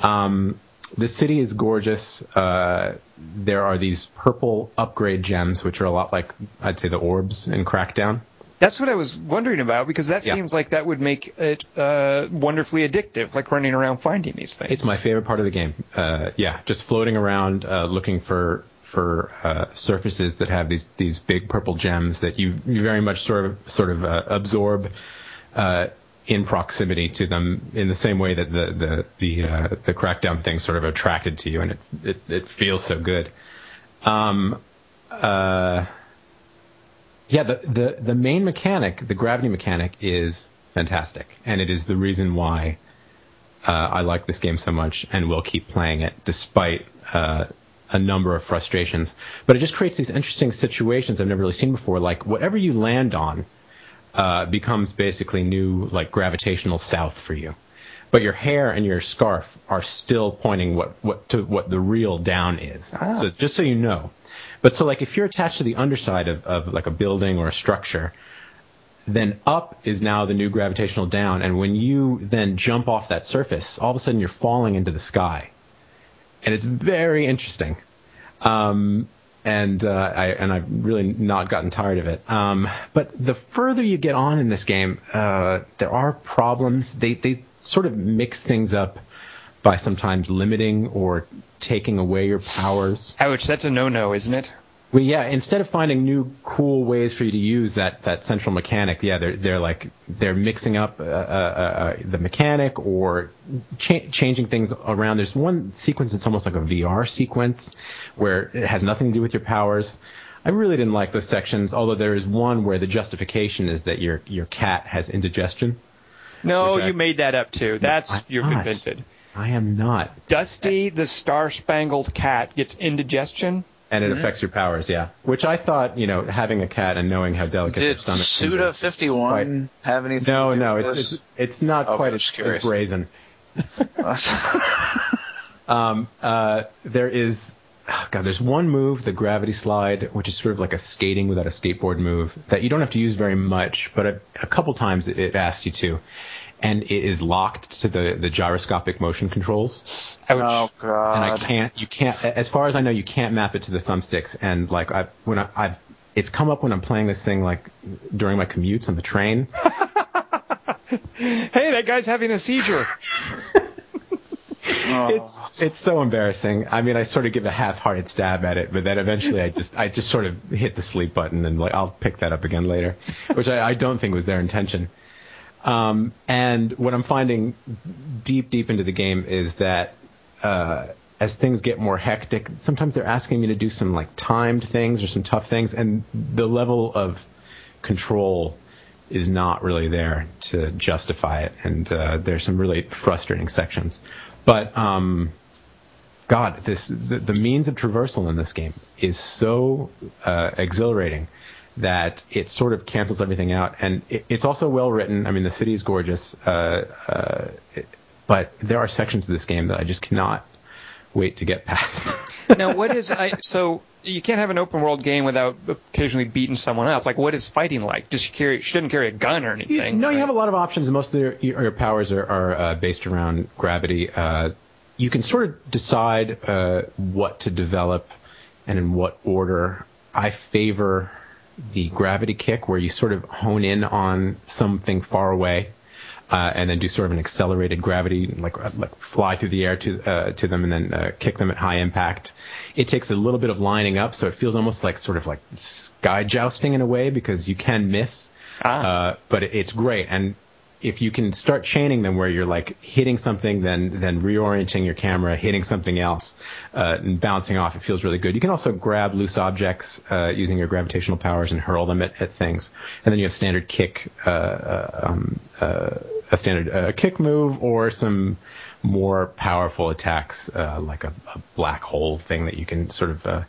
Um, the city is gorgeous. Uh, there are these purple upgrade gems, which are a lot like I'd say the orbs in Crackdown. That's what I was wondering about because that Yeah. seems like that would make it uh, wonderfully addictive, like running around finding these things. It's my favorite part of the game. Uh, yeah, just floating around, uh, looking for for uh, surfaces that have these these big purple gems that you, you very much sort of sort of uh, absorb uh, in proximity to them in the same way that the the the uh, the crackdown thing sort of attracted to you, and it it, it feels so good. Um, uh, yeah, the, the the main mechanic, the gravity mechanic, is fantastic, and it is the reason why uh, I like this game so much and will keep playing it despite uh, a number of frustrations. But it just creates these interesting situations I've never really seen before. Like whatever you land on uh, becomes basically new like gravitational south for you. But your hair and your scarf are still pointing what, what to what the real down is. So just so you know. But so like if you're attached to the underside of, of like a building or a structure, then up is now the new gravitational down. And when you then jump off that surface, all of a sudden you're falling into the sky. And it's very interesting. Um, and uh, I and I've really not gotten tired of it. Um, but the further you get on in this game, uh, there are problems. They they sort of mix things up by sometimes limiting or taking away your powers. Ouch, that's a no-no, isn't it? Well, yeah. Instead of finding new cool ways for you to use that, that central mechanic, yeah, they're they're like they're mixing up uh, uh, uh, the mechanic or cha- changing things around. There's one sequence that's almost like a VR sequence where it has nothing to do with your powers. I really didn't like those sections. Although there is one where the justification is that your your cat has indigestion. No, I- you made that up too. That's I'm you've invented. I am not, Dusty the Star Spangled Cat gets indigestion. and Mm-hmm. it affects your powers. Yeah, which I thought you know having a cat and knowing how delicate their Did stomach can be Suda is fifty one have anything? No, to do no, with it's, this? it's it's not Okay, quite as, just as brazen. Um, uh, there is, oh God, there's one move, the gravity slide, which is sort of like a skating without a skateboard move that you don't have to use very much, but a, a couple times it, it asks you to, and it is locked to the the gyroscopic motion controls, Ouch. oh god. and I can't, you can't, as far as I know, you can't map it to the thumbsticks, and like I when I, I've it's come up when I'm playing this thing like during my commutes on the train. Hey, that guy's having a seizure. It's it's so embarrassing. I mean, I sort of give a half-hearted stab at it, but then eventually I just I just sort of hit the sleep button and like I'll pick that up again later, which I, I don't think was their intention. Um, and what I'm finding deep deep into the game is that uh, as things get more hectic, sometimes they're asking me to do some like timed things or some tough things, and the level of control is not really there to justify it. And uh, there's some really frustrating sections. But um, God, this the, the means of traversal in this game is so uh, exhilarating that it sort of cancels everything out, and it, it's also well written. I mean, the city is gorgeous, uh, uh, it- but there are sections of this game that I just cannot wait to get past. now, what is I? So you can't have an open world game without occasionally beating someone up. Like, what is fighting like? Does she carry? She doesn't carry a gun or You- anything. no, you have a lot of options. Most of your, your powers are, are uh, based around gravity. Uh, you can sort of decide uh, what to develop and in what order. I favor the gravity kick, where you sort of hone in on something far away. Uh, and then do sort of an accelerated gravity, like like fly through the air to uh, to them, and then uh, kick them at high impact. It takes a little bit of lining up, so it feels almost like sort of like sky jousting in a way because you can miss, Ah. uh, but it- it's great. And if you can start chaining them where you're like hitting something, then then reorienting your camera, hitting something else, uh, and bouncing off, it feels really good. You can also grab loose objects uh, using your gravitational powers and hurl them at, at things. And then you have standard kick, uh, uh, um, uh, a standard uh, kick move, or some more powerful attacks like a, a black hole thing that you can sort of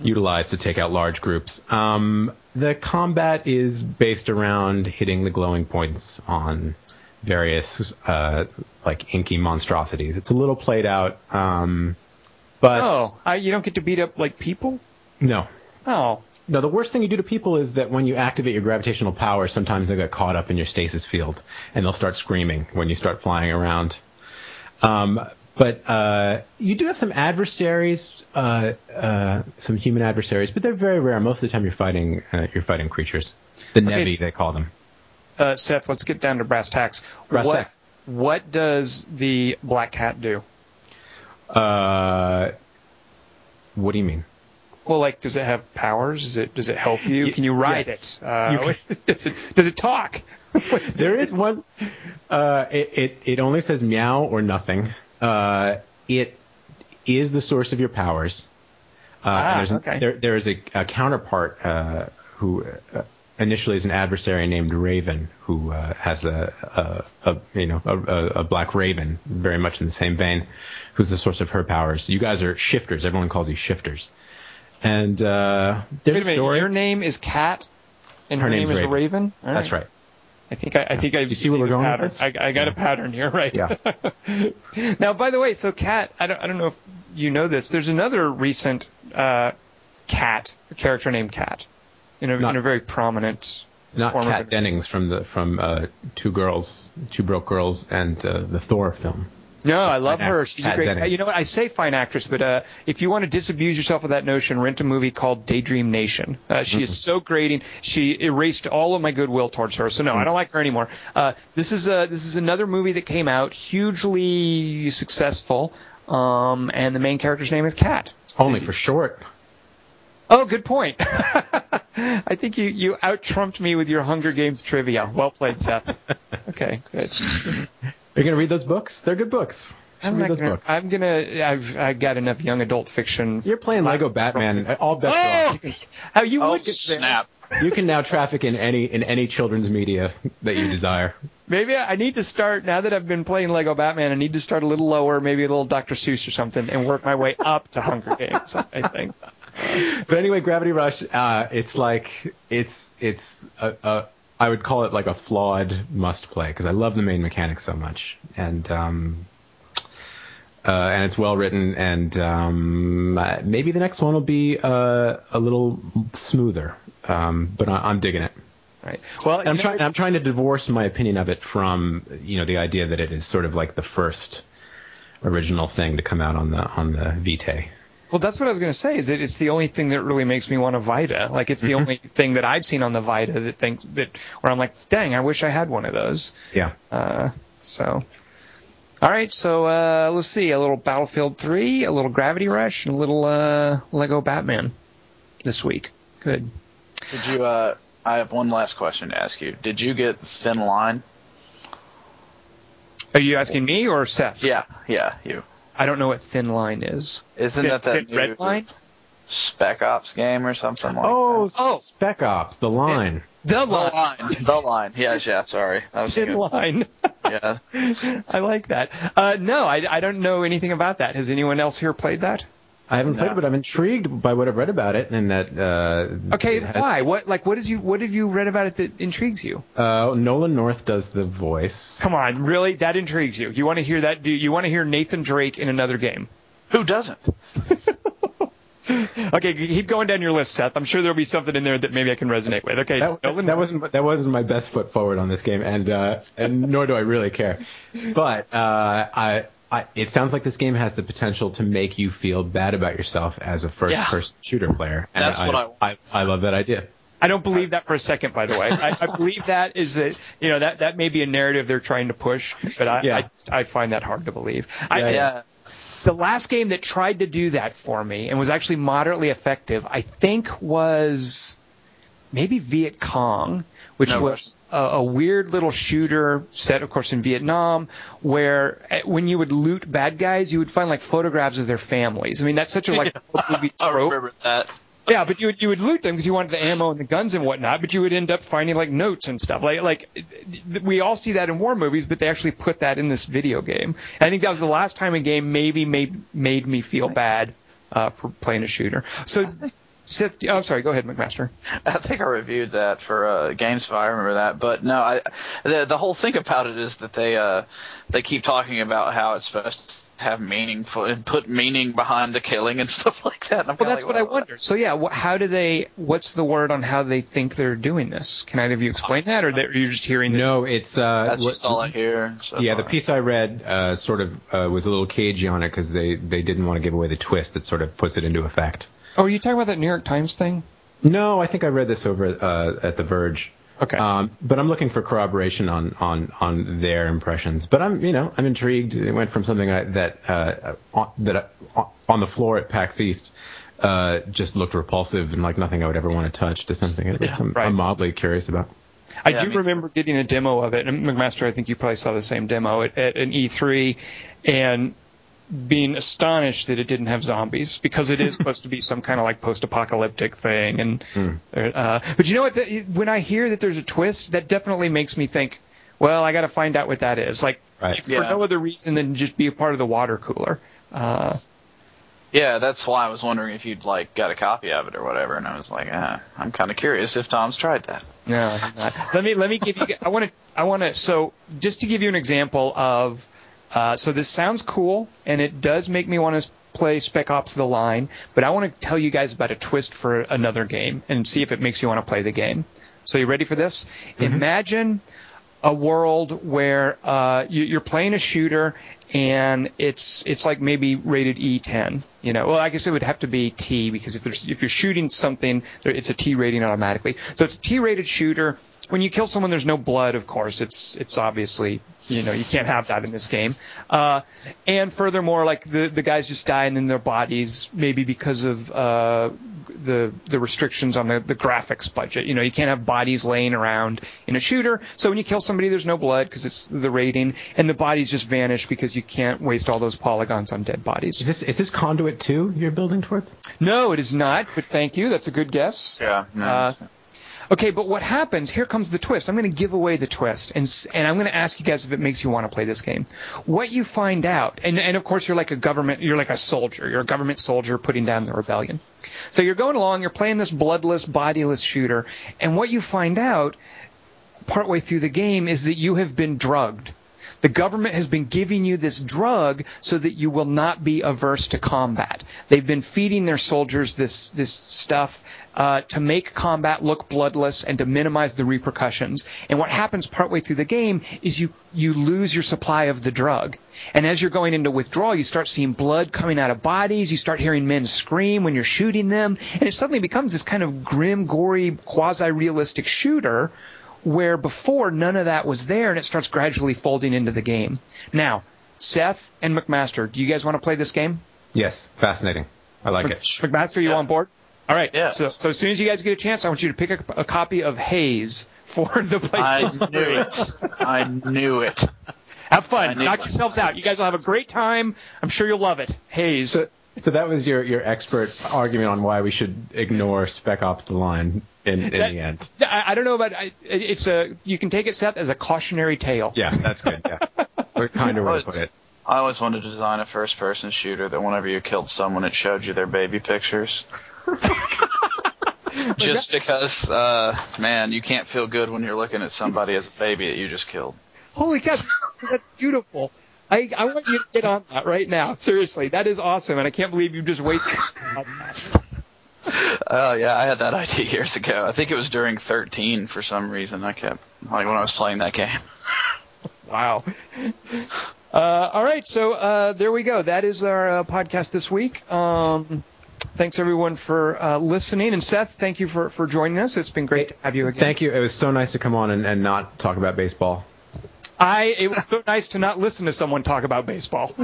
uh, utilize to take out large groups. Um, the combat is based around hitting the glowing points on various uh, like inky monstrosities. It's a little played out, um, but Oh, I, you don't get to beat up like people. no. Oh, No, the worst thing you do to people is that when you activate your gravitational power, sometimes they get caught up in your stasis field and they'll start screaming when you start flying around. Um, but uh, you do have some adversaries, uh, uh, some human adversaries, but they're very rare. Most of the time, you're fighting uh, you're fighting creatures. The Okay, Nevi, s- they call them. uh, Seth, let's get down to brass tacks. Brass what, tacks. What does the black cat do? Uh, what do you mean? Well, like, does it have powers? Does it does it help you? Y- Can you ride yes. it? Uh, You does it does it talk? There is one. Uh, it, it it only says meow or nothing. Uh, it is the source of your powers. Uh, Ah, there's, okay. there, there is a, a counterpart uh, who uh, initially is an adversary named Raven, who uh, has a, a, a you know a, black raven, very much in the same vein, who's the source of her powers. You guys are shifters. Everyone calls you shifters. And uh, there's Wait a minute. story. Your name is Kat, and her, Her name is Raven. Raven. All That's right. I think I, I think I see where we're going pattern. I, I got a pattern here, right? Yeah. now, by the way, so Kat, I don't I don't know if you know this. There's another recent uh, Kat character named Kat, in a, Not- in a very prominent. Not form of Dennings from the from uh, Two Girls, Two Broke Girls, and uh, the Thor film. No, I love her. She's a great. You know what? I say fine actress, but uh, if you want to disabuse yourself of that notion, rent a movie called Daydream Nation. Uh, she is so grating. She erased all of my goodwill towards her. So no, I don't like her anymore. Uh, this is a this is another movie that came out hugely successful, um, and the main character's name is Cat. Only for short. Oh, good point. I think you you out trumped me with your Hunger Games trivia. Well played, Seth. Okay, good. Are you going to read those books? They're good books. I'm Read not those gonna. books. I'm gonna. I've I got enough young adult fiction. You're playing Lego Batman. All bets are Oh, off. You can- how you Oh would get there. snap! You can now traffic in any in any children's media that you desire. Maybe I need to start now that I've been playing Lego Batman. I need to start a little lower, maybe a little Dr. Seuss or something, and work my way up to Hunger Games. I think. But anyway, Gravity Rush. Uh, it's like it's it's a, a I would call it like a flawed must play because I love the main mechanic so much, and um, uh, and it's well written, and um, maybe the next one will be uh, a little smoother. Um, but I, I'm digging it. Right. Well, I'm trying. I'm trying to divorce my opinion of it from you know the idea that it is sort of like the first original thing to come out on the on the Vitae. Well, that's what I was going to say. Is that it's the only thing that really makes me want a Vita. Like it's the Mm-hmm. only thing that I've seen on the Vita that thinks that where I'm like, dang, I wish I had one of those. Yeah. Uh, so, all right. So uh, let's see. A little Battlefield 3, a little Gravity Rush, and a little uh, Lego Batman this week. Good. Did you? Uh, I have one last question to ask you. Did you get Thin Line? Are you asking me or Seth? Yeah, yeah, you. I don't know what Thin Line is. Isn't that that Thin Red Line? Spec Ops game or something like Oh, that? Oh. Spec Ops, the line. The The Line. line, the line. Yes, yeah. Sorry, I was Thin thinking. Line. Yeah, I like that. Uh, no, I, I don't know anything about that. Has anyone else here played that? I haven't played No. it, but I'm intrigued by what I've read about it, and that uh, Okay, it has- why? What like what is you what have you read about it that intrigues you? Uh, Nolan North does the voice. Come on, really? That intrigues you? You want to hear that? Do you want to hear Nathan Drake in another game? who doesn't? Okay, keep going down your list, Seth. I'm sure there'll be something in there that maybe I can resonate with. Okay, That, Nolan- that wasn't that wasn't my best foot forward on this game, and uh, and nor do I really care. But uh, I, I, it sounds like this game has the potential to make you feel bad about yourself as a first-person shooter player. And That's what I- I, I love that idea. I don't believe that for a second, by the way. I, I believe that is that you know that that may be a narrative they're trying to push, but I Yeah. I, I find that hard to believe. I, Yeah, Yeah, the last game that tried to do that for me and was actually moderately effective, I think, was maybe Viet Cong, which No was a, a weird little shooter set, of course, in Vietnam, where eh, when you would loot bad guys, you would find like photographs of their families. I mean, that's such a like movie I trope. remember that. Yeah, but you would you would loot them because you wanted the ammo and the guns and whatnot. But you would end up finding like notes and stuff. Like like we all see that in war movies, but they actually put that in this video game. And I think that was the last time a game maybe made made me feel bad uh, for playing a shooter. So, Seth, oh, I'm sorry. Go ahead, McMaster. I think I reviewed that for uh, GameSpot. I remember that, but no, I the the whole thing about it is that they uh they keep talking about how it's supposed to have meaningful and put meaning behind the killing and stuff like that. Well, that's like, what I well, wonder. So yeah, wh- how do they? What's the word on how they think they're doing this? Can either of you explain that, or that, you're just hearing? No, it's uh, That's what- just all I hear. So yeah, the piece I read uh, sort of uh, was a little cagey on it because they, they didn't want to give away the twist that sort of puts it into effect. Oh, are you talking about that New York Times thing? No, I think I read this over uh, at The Verge. Okay. Um, but I'm looking for corroboration on, on, on their impressions. But I'm you know I'm intrigued. It went from something I, that uh, on, that uh, on the floor at PAX East uh, just looked repulsive and like nothing I would ever want to touch to something at least I'm, right. I'm mildly curious about. I Yeah, do me too. remember getting a demo of it, and McMaster, I think you probably saw the same demo at, at an E3, and being astonished that it didn't have zombies because it is supposed to be some kind of like post-apocalyptic thing. And uh, but you know what? The, when I hear that there's a twist, that definitely makes me think. Well, I got to find out what that is. Like, Right. if for Yeah. no other reason than just be a part of the water cooler. Uh, Yeah, that's why I was wondering if you'd like got a copy of it or whatever, and I was like, ah, I'm kind of curious if Tom's tried that. No, not. let me let me give you. I want to. I want to. So just to give you an example of. Uh, so this sounds cool, and it does make me want to play Spec Ops: The Line. But I want to tell you guys about a twist for another game, and see if it makes you want to play the game. So you ready for this? Imagine a world where uh, you, you're playing a shooter and it's it's like maybe rated E10. You know, well, I guess it would have to be T because if there's if you're shooting something, it's a T rating automatically. So it's a T-rated shooter. When you kill someone, there's no blood, of course. It's it's obviously you know you can't have that in this game. Uh, and furthermore, like the the guys just die and then their bodies maybe because of uh, the the restrictions on the, the graphics budget. You know, you can't have bodies laying around in a shooter. So when you kill somebody, there's no blood because it's the rating, and the bodies just vanish because you can't waste all those polygons on dead bodies. Is this is this Conduit 2 you're building towards? No, it is not. But thank you. That's a good guess. Yeah. No, Uh, Okay, but what happens? Here comes the twist. I'm going to give away the twist, and and I'm going to ask you guys if it makes you want to play this game. What you find out, and and of course you're like a government, you're like a soldier. You're a government soldier putting down the rebellion. So you're going along, you're playing this bloodless, bodiless shooter, and what you find out partway through the game is that you have been drugged. The government has been giving you this drug so that you will not be averse to combat. They've been feeding their soldiers this this stuff uh, to make combat look bloodless and to minimize the repercussions. And what happens partway through the game is you you lose your supply of the drug. And as you're going into withdrawal, you start seeing blood coming out of bodies. You start hearing men scream when you're shooting them, and it suddenly becomes this kind of grim, gory, quasi-realistic shooter where before none of that was there and it starts gradually folding into the game. Now, Seth and McMaster, do you guys want to play this game? Yes, fascinating. I like it. McMaster, you Yeah. on board? All right. Yeah. So, so as soon as you guys get a chance, I want you to pick a, a copy of Haze for the place. I knew it. I knew it. Have fun. knew Knock it. yourselves out. You guys will have a great time. I'm sure you'll love it. Haze. So, so that was your, your expert argument on why we should ignore Spec Ops: The Line in, in That- the end. I, I don't know about I- it's a you can take it Seth as a cautionary tale. Yeah, that's good. Yeah, or kind of way to Was- put it. I always wanted to design a first-person shooter that whenever you killed someone, it showed you their baby pictures. just because, uh, man, you can't feel good when you're looking at somebody as a baby that you just killed. Holy cow, that's beautiful. I, I want you to get on that right now. Seriously, that is awesome, and I can't believe you just wasted. Oh yeah, I had that idea years ago. I think it was during 13 for some reason. I kept like when I was playing that game. wow. Uh, all right, so uh, there we go. That is our uh, podcast this week. Um, thanks everyone for uh, listening, and Seth, thank you for, for joining us. It's been great to have you again. Thank you. It was so nice to come on and, and not talk about baseball. I it was so nice to not listen to someone talk about baseball.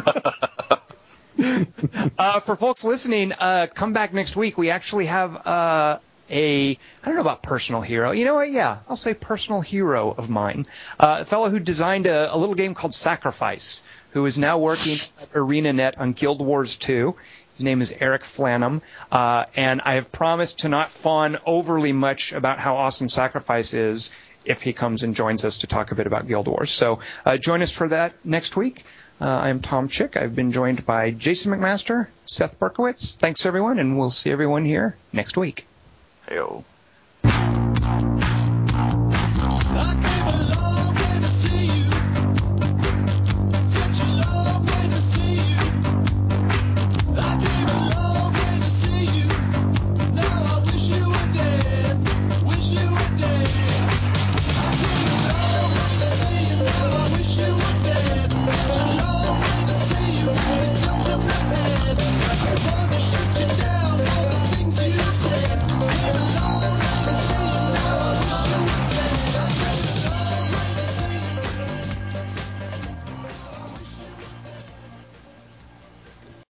uh, for folks listening, uh, come back next week. We actually have uh, a I don't know about personal hero. You know what? Yeah, I'll say personal hero of mine. Uh, a fellow who designed a, a little game called Sacrifice, who is now working at ArenaNet on Guild Wars 2. His name is Eric Flannum, uh, and I have promised to not fawn overly much about how awesome Sacrifice is if he comes and joins us to talk a bit about Guild Wars. So uh, join us for that next week. Uh, I'm Tom Chick. I've been joined by Jason McMaster, Seth Berkowitz. Thanks everyone, and we'll see everyone here next week. Yo.